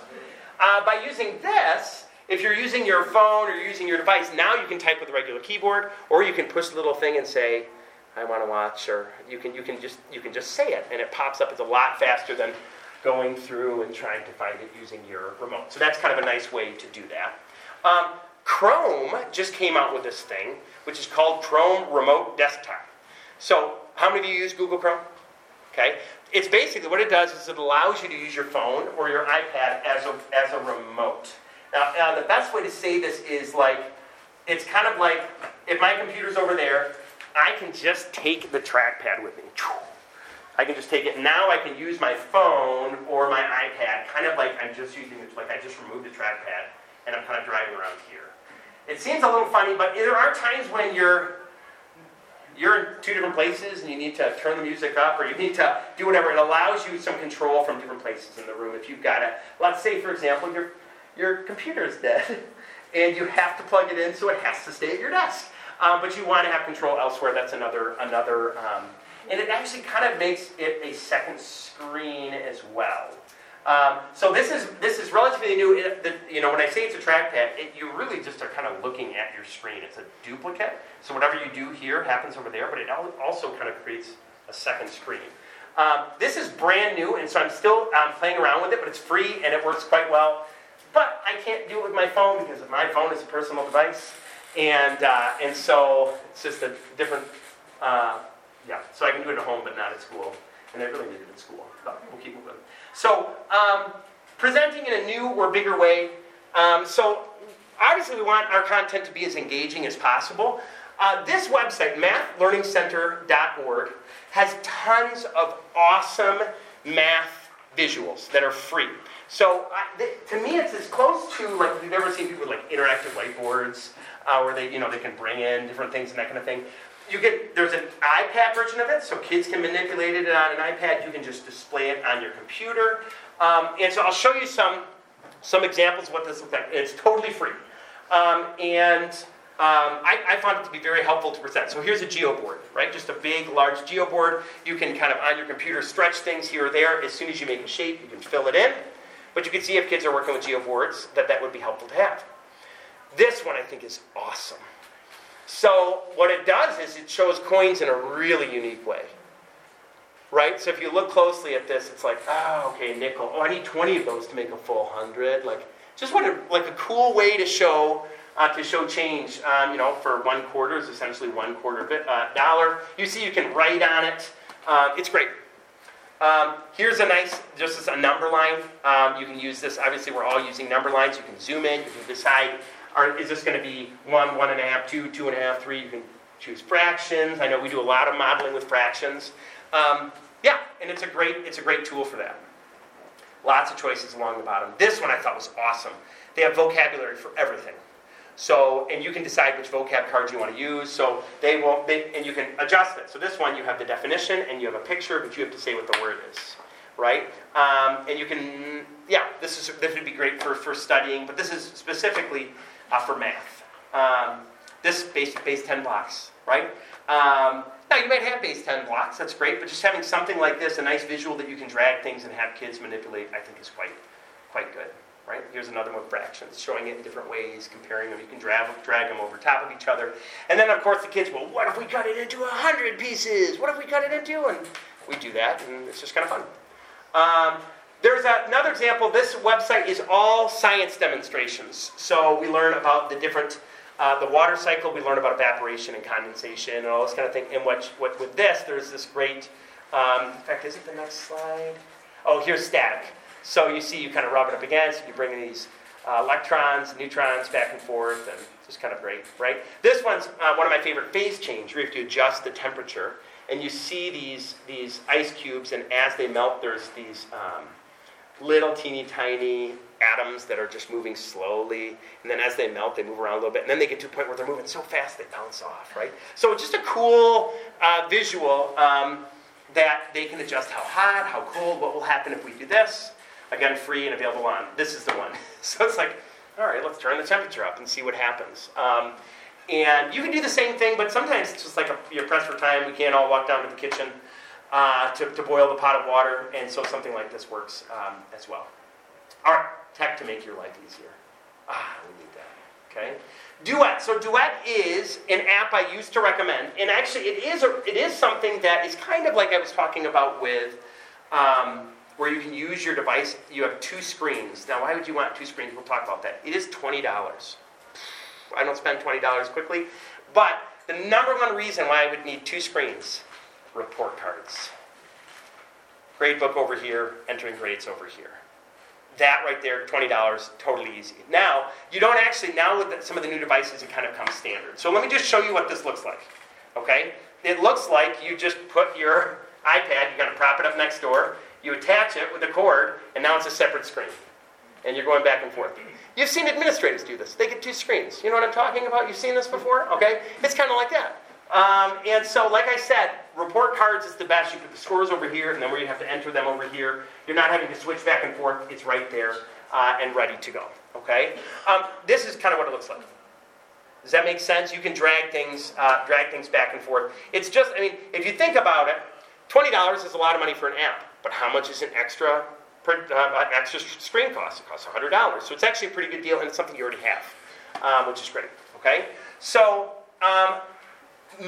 Uh, by using this, if you're using your phone or using your device, now you can type with a regular keyboard, or you can push the little thing and say, "I want to watch," or you can you can just you can just say it, and it pops up. It's a lot faster than going through and trying to find it using your remote. So that's kind of a nice way to do that. Um, Chrome just came out with this thing, which is called Chrome Remote Desktop. So, how many of you use Google Chrome? Okay, it's basically what it does is it allows you to use your phone or your iPad as a, as a remote. Now, now, the best way to say this is like, it's kind of like if my computer's over there, I can just take the trackpad with me. I can just take it. Now I can use my phone or my iPad, kind of like I'm just using it, like I just removed the trackpad and I'm kind of driving around here. It seems a little funny, but there are times when you're you're in two different places and you need to turn the music up or you need to do whatever. It allows you some control from different places in the room. If you've got a, let's say, for example, your, your computer is dead and you have to plug it in so it has to stay at your desk. Um, but you want to have control elsewhere. That's another, another um, and it actually kind of makes it a second screen as well. Um, so this is this is relatively new. It, the, you know, when I say it's a trackpad, it, you really just are kind of looking at your screen. It's a duplicate. So whatever you do here happens over there, but it also kind of creates a second screen. Um, this is brand new, and so I'm still um, playing around with it, but it's free and it works quite well. But I can't do it with my phone because my phone is a personal device, and uh, and so it's just a different. Uh, yeah, so I can do it at home, but not at school, and I really need it at school. But we'll keep moving. So, um, presenting in a new or bigger way. Um, so, obviously, we want our content to be as engaging as possible. Uh, this website, mathlearningcenter.org, has tons of awesome math visuals that are free. So I, th- to me, it's as close to like you've ever seen people with like interactive whiteboards, uh, where they you know they can bring in different things and that kind of thing. You get there's an iPad version of it, so kids can manipulate it on an iPad. You can just display it on your computer, um, and so I'll show you some some examples of what this looks like. It's totally free, um, and um, I, I, found it to be very helpful to present. So here's a geoboard, right? Just a big, large geoboard. You can kind of on your computer stretch things here or there. As soon as you make a shape, you can fill it in. But you can see if kids are working with geoboards that that would be helpful to have. This one I think is awesome. So what it does is it shows coins in a really unique way. Right? So if you look closely at this, it's like, oh, okay, nickel. Oh, I need 20 of those to make a full hundred. Like, just what a, like a cool way to show uh, to show change. Um, you know, for one quarter is essentially one quarter bit, uh, dollar. You see, you can write on it. Uh, it's great. Um, here's a nice, just a number line. Um, you can use this. Obviously, we're all using number lines. You can zoom in. You can decide, are, is this going to be one, one and a half, two, two and a half, three? You can choose fractions. I know we do a lot of modeling with fractions. Um, yeah, and it's a great, it's a great tool for that. Lots of choices along the bottom. This one I thought was awesome. They have vocabulary for everything. So, and you can decide which vocab cards you want to use. So they will, they, and you can adjust it. So this one, you have the definition and you have a picture, but you have to say what the word is, right? Um, and you can, yeah, this is this would be great for, for studying, but this is specifically uh, for math. Um, this base base 10 blocks, right? Um, now you might have base 10 blocks, that's great, but just having something like this, a nice visual that you can drag things and have kids manipulate, I think is quite quite good right? Here's another one, fractions, showing it in different ways, comparing them. You can drag, drag them over top of each other. And then, of course, the kids, well, what if we cut it into 100 pieces? What if we cut it into? And we do that, and it's just kind of fun. Um, there's another example. This website is all science demonstrations. So we learn about the different, uh, the water cycle. We learn about evaporation and condensation and all this kind of thing. And what, what with this, there's this great. Um, in fact, is it the next slide? Oh, here's static. So you see, you kind of rub it up against, you bring in these uh, electrons, neutrons back and forth, and it's just kind of great, right? This one's uh, one of my favorite phase change, you have to adjust the temperature, and you see these, these ice cubes, and as they melt, there's these um, little teeny tiny atoms that are just moving slowly, and then as they melt, they move around a little bit, and then they get to a point where they're moving so fast they bounce off, right? So it's just a cool uh, visual um, that they can adjust how hot, how cold, what will happen if we do this. Again, free and available on. This is the one. So it's like, all right, let's turn the temperature up and see what happens. Um, and you can do the same thing, but sometimes it's just like a, you're pressed for time. We can't all walk down to the kitchen uh, to, to boil the pot of water, and so something like this works um, as well. All right, tech to make your life easier. Ah, we need that. Okay. Duet. So Duet is an app I used to recommend, and actually it is a, it is something that is kind of like I was talking about with. Um, where you can use your device. You have two screens. Now, why would you want two screens? We'll talk about that. It is $20. I don't spend $20 quickly, but the number one reason why I would need two screens report cards. Grade book over here, entering grades over here. That right there, $20, totally easy. Now, you don't actually, now with some of the new devices, it kind of comes standard. So let me just show you what this looks like. Okay? It looks like you just put your iPad, you're going to prop it up next door, you attach it with a cord, and now it's a separate screen. And you're going back and forth. You've seen administrators do this. They get two screens. You know what I'm talking about? You've seen this before? Okay? It's kind of like that. Um, and so, like I said, report cards is the best. You put the scores over here, and then you have to enter them over here. You're not having to switch back and forth. It's right there uh, and ready to go. Okay? Um, this is kind of what it looks like. Does that make sense? You can drag things, uh, drag things back and forth. It's just, I mean, if you think about it, $20 is a lot of money for an app. But how much is an extra uh, extra screen cost? It costs $100. So it's actually a pretty good deal, and it's something you already have, um, which is great. Okay? So, um,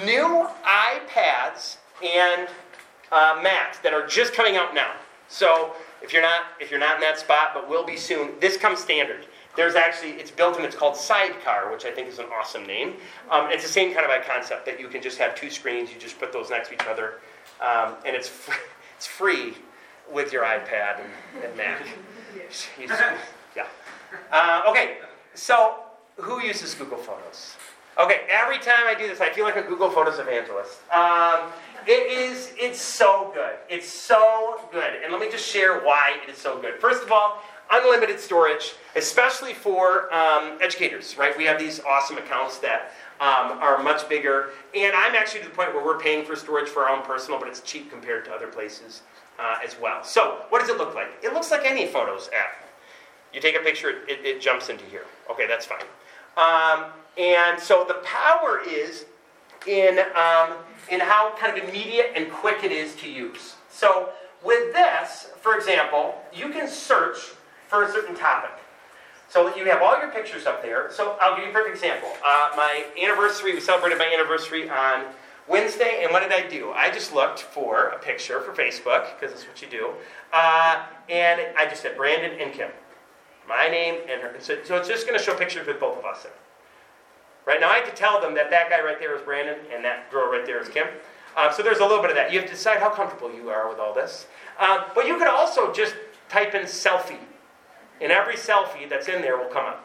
new iPads and uh, Macs that are just coming out now. So if you're not if you're not in that spot, but will be soon, this comes standard. There's actually it's built in. It's called Sidecar, which I think is an awesome name. Um, it's the same kind of a concept that you can just have two screens. You just put those next to each other, um, and it's it's free with your iPad and, and Mac. yeah. Uh, okay, so who uses Google Photos? Okay, every time I do this, I feel like a Google Photos evangelist. Um, it is, it's so good. It's so good. And let me just share why it is so good. First of all, unlimited storage, especially for um, educators, right? We have these awesome accounts that um, are much bigger. And I'm actually to the point where we're paying for storage for our own personal, but it's cheap compared to other places uh, as well. So, what does it look like? It looks like any Photos app. You take a picture, it, it jumps into here. Okay, that's fine. Um, and so the power is in, um, in how kind of immediate and quick it is to use. So with this, for example, you can search for a certain topic. So you have all your pictures up there. So I'll give you a perfect example. Uh, my anniversary, we celebrated my anniversary on Wednesday, and what did I do? I just looked for a picture for Facebook, because that's what you do. Uh, and I just said Brandon and Kim. My name and her. So, so it's just going to show pictures with both of us in. Right now, I have to tell them that that guy right there is Brandon and that girl right there is Kim. Um, so there's a little bit of that. You have to decide how comfortable you are with all this. Um, but you could also just type in selfie, and every selfie that's in there will come up.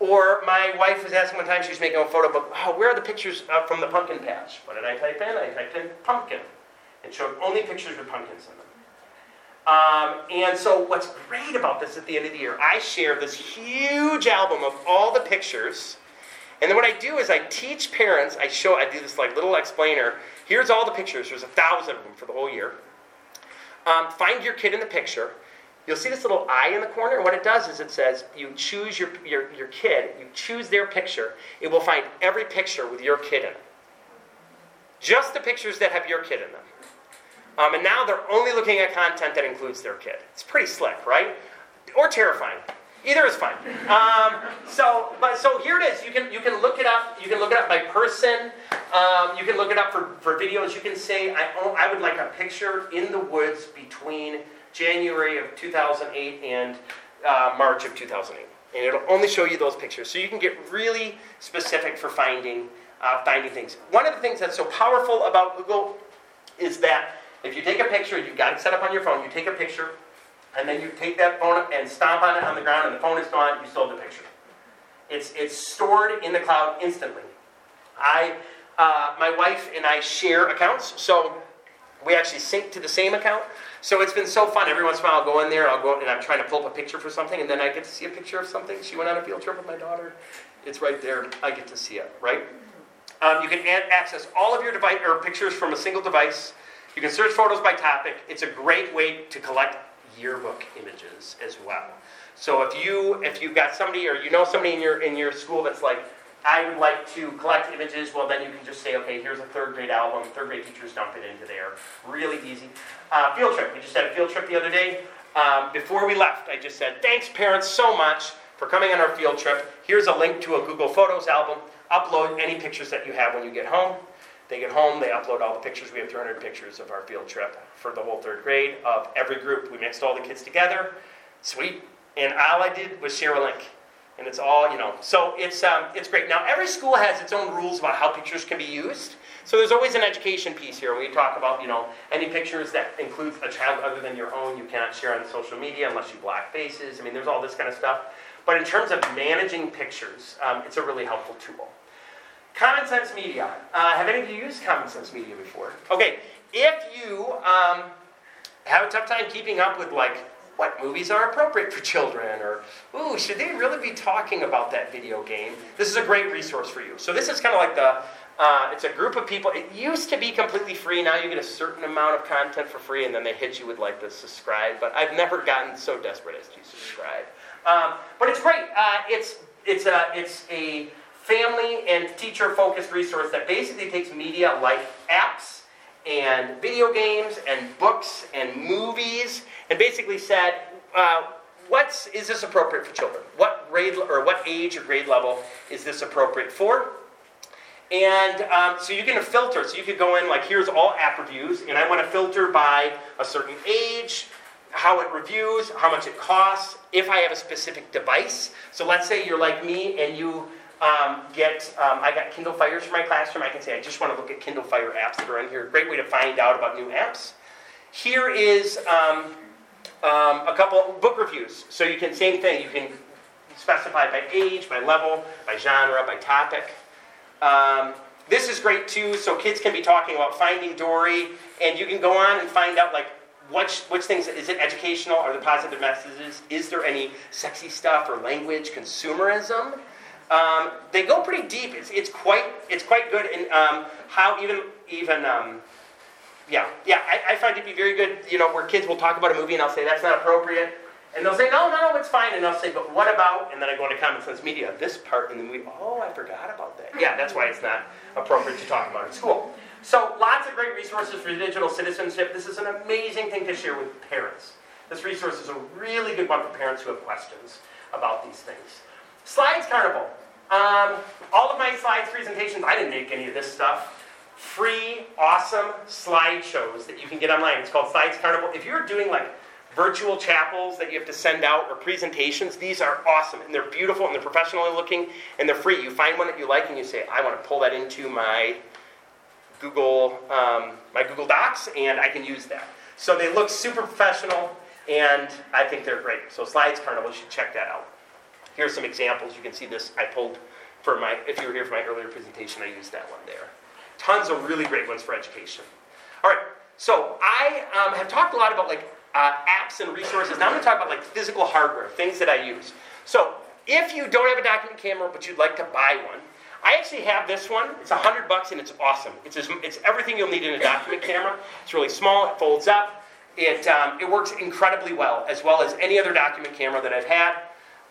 Or my wife was asking one time, she was making a photo book, oh, where are the pictures uh, from the pumpkin patch? What did I type in? I typed in pumpkin and showed only pictures with pumpkins in them. Um, and so, what's great about this at the end of the year, I share this huge album of all the pictures and then what I do is I teach parents, I show, I do this like little explainer. Here's all the pictures, there's a thousand of them for the whole year. Um, find your kid in the picture. You'll see this little eye in the corner. And what it does is it says you choose your, your, your kid, you choose their picture. It will find every picture with your kid in it. Just the pictures that have your kid in them. Um, and now they're only looking at content that includes their kid. It's pretty slick, right? Or terrifying. Either is fine. Um, so, but so here it is. You can you can look it up. You can look it up by person. Um, you can look it up for, for videos. You can say I I would like a picture in the woods between January of 2008 and uh, March of 2008, and it'll only show you those pictures. So you can get really specific for finding uh, finding things. One of the things that's so powerful about Google is that if you take a picture, you've got it set up on your phone. You take a picture and then you take that phone and stomp on it on the ground, and the phone is gone, you still have the picture. It's, it's stored in the cloud instantly. I, uh, my wife and I share accounts, so we actually sync to the same account. So it's been so fun. Every once in a while, I'll go in there, I'll go and I'm trying to pull up a picture for something, and then I get to see a picture of something. She went on a field trip with my daughter. It's right there. I get to see it, right? Um, you can access all of your device or pictures from a single device. You can search photos by topic. It's a great way to collect yearbook images as well. So if you if you've got somebody or you know somebody in your in your school that's like, I would like to collect images, well then you can just say, okay, here's a third grade album. Third grade teachers dump it into there. Really easy. Uh, field trip. We just had a field trip the other day. Um, before we left, I just said, thanks parents so much for coming on our field trip. Here's a link to a Google Photos album. Upload any pictures that you have when you get home. They get home, they upload all the pictures. We have 300 pictures of our field trip for the whole third grade of every group. We mixed all the kids together. Sweet. And all I did was share a link. And it's all, you know, so it's, um, it's great. Now, every school has its own rules about how pictures can be used. So there's always an education piece here. We talk about, you know, any pictures that includes a child other than your own, you cannot share on social media unless you block faces. I mean, there's all this kind of stuff. But in terms of managing pictures, um, it's a really helpful tool. Common Sense Media. Uh, have any of you used Common Sense Media before? Okay, if you um, have a tough time keeping up with like what movies are appropriate for children, or ooh, should they really be talking about that video game? This is a great resource for you. So this is kind of like the uh, it's a group of people. It used to be completely free. Now you get a certain amount of content for free, and then they hit you with like the subscribe. But I've never gotten so desperate as to subscribe. Um, but it's great. Uh, it's it's a it's a family and teacher focused resource that basically takes media like apps and video games and books and movies and basically said, uh, what's, is this appropriate for children? What grade or what age or grade level is this appropriate for? And um, so you can filter. So you could go in like here's all app reviews, and I want to filter by a certain age, how it reviews, how much it costs, if I have a specific device. So let's say you're like me and you um, get, um, I got Kindle Fires for my classroom. I can say I just want to look at Kindle Fire apps that are in here. Great way to find out about new apps. Here is um, um, a couple book reviews. So you can, same thing, you can specify by age, by level, by genre, by topic. Um, this is great too, so kids can be talking about Finding Dory, and you can go on and find out like which, which things, is it educational? Are there positive messages? Is there any sexy stuff or language, consumerism? Um, they go pretty deep. It's, it's, quite, it's quite good in um, how even, even um, yeah, yeah, I, I find it to be very good, you know, where kids will talk about a movie and I'll say, that's not appropriate. And they'll say, no, no, no, it's fine. And I'll say, but what about, and then I go into Common Sense Media, this part in the movie, oh, I forgot about that. Yeah, that's why it's not appropriate to talk about in school. So lots of great resources for digital citizenship. This is an amazing thing to share with parents. This resource is a really good one for parents who have questions about these things. Slides Carnival. Um, all of my slides presentations, I didn't make any of this stuff. Free, awesome slideshows that you can get online. It's called Slides Carnival. If you're doing like virtual chapels that you have to send out or presentations, these are awesome and they're beautiful and they're professionally looking and they're free. You find one that you like and you say, I want to pull that into my Google, um, my Google Docs, and I can use that. So they look super professional, and I think they're great. So Slides Carnival, you should check that out. Here's some examples. You can see this I pulled for my, if you were here for my earlier presentation, I used that one there. Tons of really great ones for education. All right, so I um, have talked a lot about like uh, apps and resources. Now I'm going to talk about like physical hardware, things that I use. So if you don't have a document camera, but you'd like to buy one, I actually have this one. It's hundred bucks and it's awesome. It's, as, it's everything you'll need in a document camera. It's really small. It folds up. It, um, it works incredibly well, as well as any other document camera that I've had.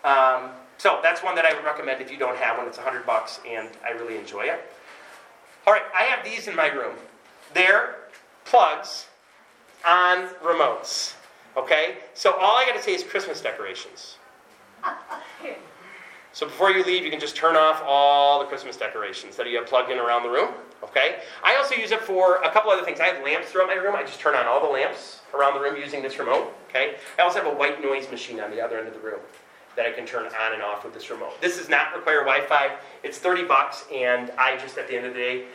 Um, so that's one that I would recommend if you don't have one. It's a hundred bucks and I really enjoy it. All right, I have these in my room. They're plugs on remotes. Okay? So all I got to say is Christmas decorations. So before you leave, you can just turn off all the Christmas decorations that you have plugged in around the room. Okay? I also use it for a couple other things. I have lamps throughout my room. I just turn on all the lamps around the room using this remote. Okay? I also have a white noise machine on the other end of the room that I can turn on and off with this remote. This does not require Wi-Fi. It's 30 bucks, and I just at the end of the day,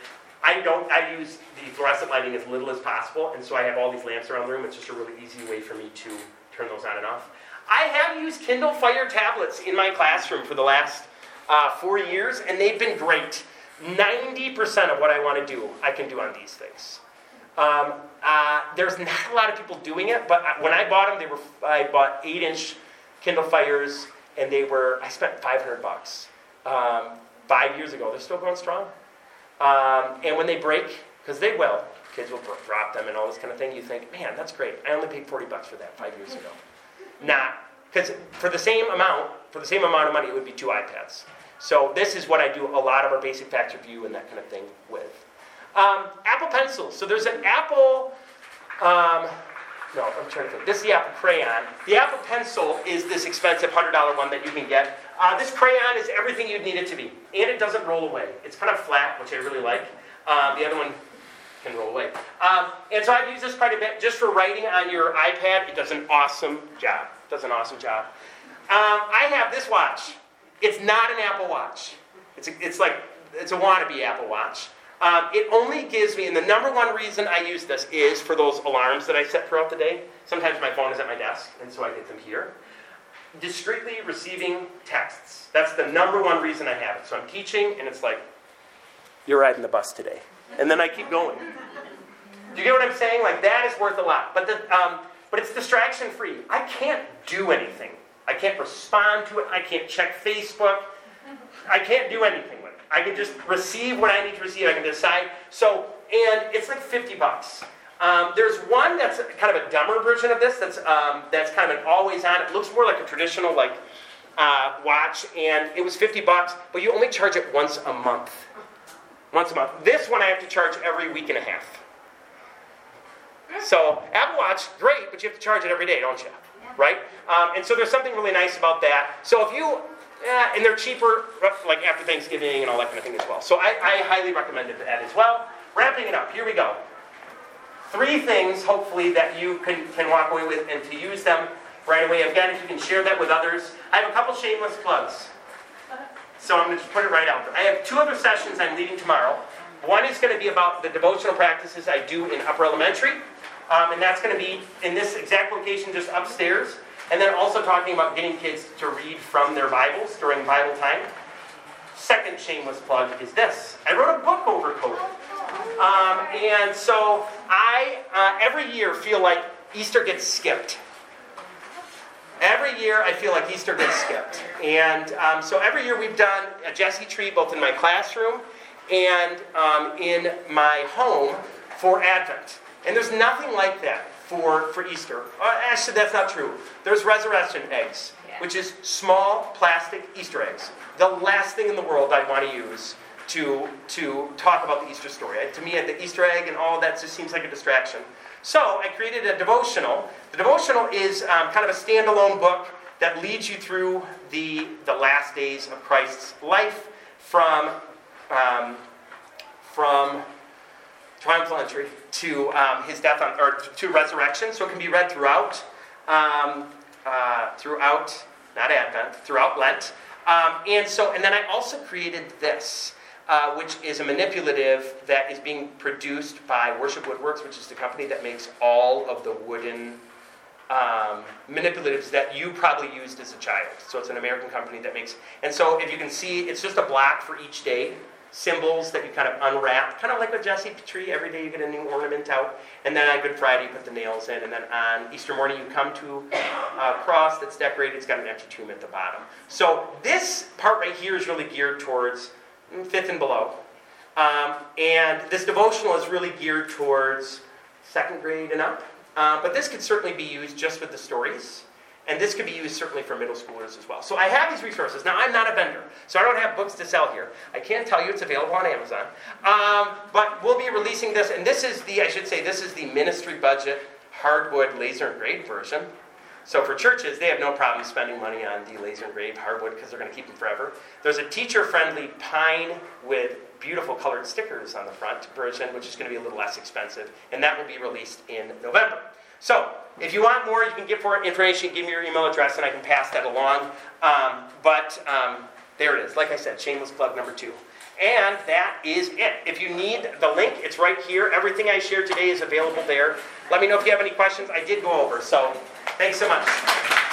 I don't. I use the fluorescent lighting as little as possible, and so I have all these lamps around the room. It's just a really easy way for me to turn those on and off. I have used Kindle Fire tablets in my classroom for the last uh, four years, and they've been great. 90% of what I want to do, I can do on these things. Um, uh, there's not a lot of people doing it, but when I bought them, they were I bought eight-inch Kindle Fires, and they were I spent 500 bucks um, five years ago. They're still going strong. Um, and when they break, because they will, kids will drop them and all this kind of thing. You think, man, that's great. I only paid 40 bucks for that five years ago. Not because for the same amount, for the same amount of money, it would be two iPads. So this is what I do a lot of our basic facts review and that kind of thing with. Um, Apple Pencils. So there's an Apple. Um, no, I'm trying to think. This is the Apple Crayon. The Apple Pencil is this expensive $100 one that you can get. Uh, this crayon is everything you'd need it to be, and it doesn't roll away. It's kind of flat, which I really like. Um, the other one can roll away. Um, and so I've used this quite a bit just for writing on your iPad. It does an awesome job. It does an awesome job. Um, I have this watch. It's not an Apple Watch. It's, a, it's like it's a wannabe Apple Watch. Um, it only gives me, and the number one reason I use this is for those alarms that I set throughout the day. Sometimes my phone is at my desk, and so I get them here. Discreetly receiving texts. That's the number one reason I have it. So I'm teaching, and it's like, you're riding the bus today. And then I keep going. Do you get what I'm saying? Like, that is worth a lot. But, the, um, but it's distraction free. I can't do anything. I can't respond to it. I can't check Facebook. I can't do anything. I can just receive what I need to receive. I can decide. So, and it's like 50 bucks. Um, there's one that's kind of a dumber version of this. That's um, that's kind of an always on. It looks more like a traditional like uh, watch, and it was 50 bucks, but you only charge it once a month. Once a month. This one I have to charge every week and a half. So Apple Watch, great, but you have to charge it every day, don't you? right? Um, and so there's something really nice about that. So if you, eh, and they're cheaper, like after Thanksgiving and all that kind of thing as well. So I, I highly recommend that as well. Wrapping it up, here we go. Three things, hopefully, that you can, can walk away with and to use them right away. Again, if you can share that with others. I have a couple shameless plugs. So I'm going to just put it right out there. I have two other sessions I'm leading tomorrow. One is going to be about the devotional practices I do in upper elementary. Um, and that's going to be in this exact location just upstairs. And then also talking about getting kids to read from their Bibles during Bible time. second shameless plug is this. I wrote a book over COVID. Um, and so I, uh, every year, feel like Easter gets skipped. Every year, I feel like Easter gets skipped. And um, so every year, we've done a Jesse tree both in my classroom and um, in my home for Advent. And there's nothing like that for, for Easter. Uh, actually, that's not true. There's resurrection eggs, which is small plastic Easter eggs. The last thing in the world I want to use to, to talk about the Easter story. To me, the Easter egg and all that just seems like a distraction. So I created a devotional. The devotional is um, kind of a standalone book that leads you through the, the last days of Christ's life from, um, from triumphal entry to um, his death on, or to resurrection. So it can be read throughout, um, uh, throughout, not Advent, throughout Lent. Um, and so, and then I also created this uh, which is a manipulative that is being produced by Worship Woodworks, which is the company that makes all of the wooden um, manipulatives that you probably used as a child. So it's an American company that makes. And so if you can see, it's just a block for each day. Symbols that you kind of unwrap, kind of like a Jesse tree. Every day you get a new ornament out, and then on Good Friday you put the nails in, and then on Easter morning you come to a cross that's decorated. It's got an empty tomb at the bottom. So this part right here is really geared towards fifth and below. Um, and this devotional is really geared towards second grade and up. Uh, but this could certainly be used just with the stories. And this could be used certainly for middle schoolers as well. So I have these resources. Now, I'm not a vendor, so I don't have books to sell here. I can tell you it's available on Amazon. Um, but we'll be releasing this, and this is the, I should say, this is the ministry budget hardwood laser engraved version. So for churches, they have no problem spending money on the laser engraved hardwood because they're going to keep them forever. There's a teacher-friendly pine with beautiful colored stickers on the front version, which is going to be a little less expensive, and that will be released in November. So if you want more, you can get more information. Give me your email address, and I can pass that along. Um, but um, there it is. Like I said, shameless plug number two. And that is it. If you need the link, it's right here. Everything I shared today is available there. Let me know if you have any questions. I did go over, so thanks so much.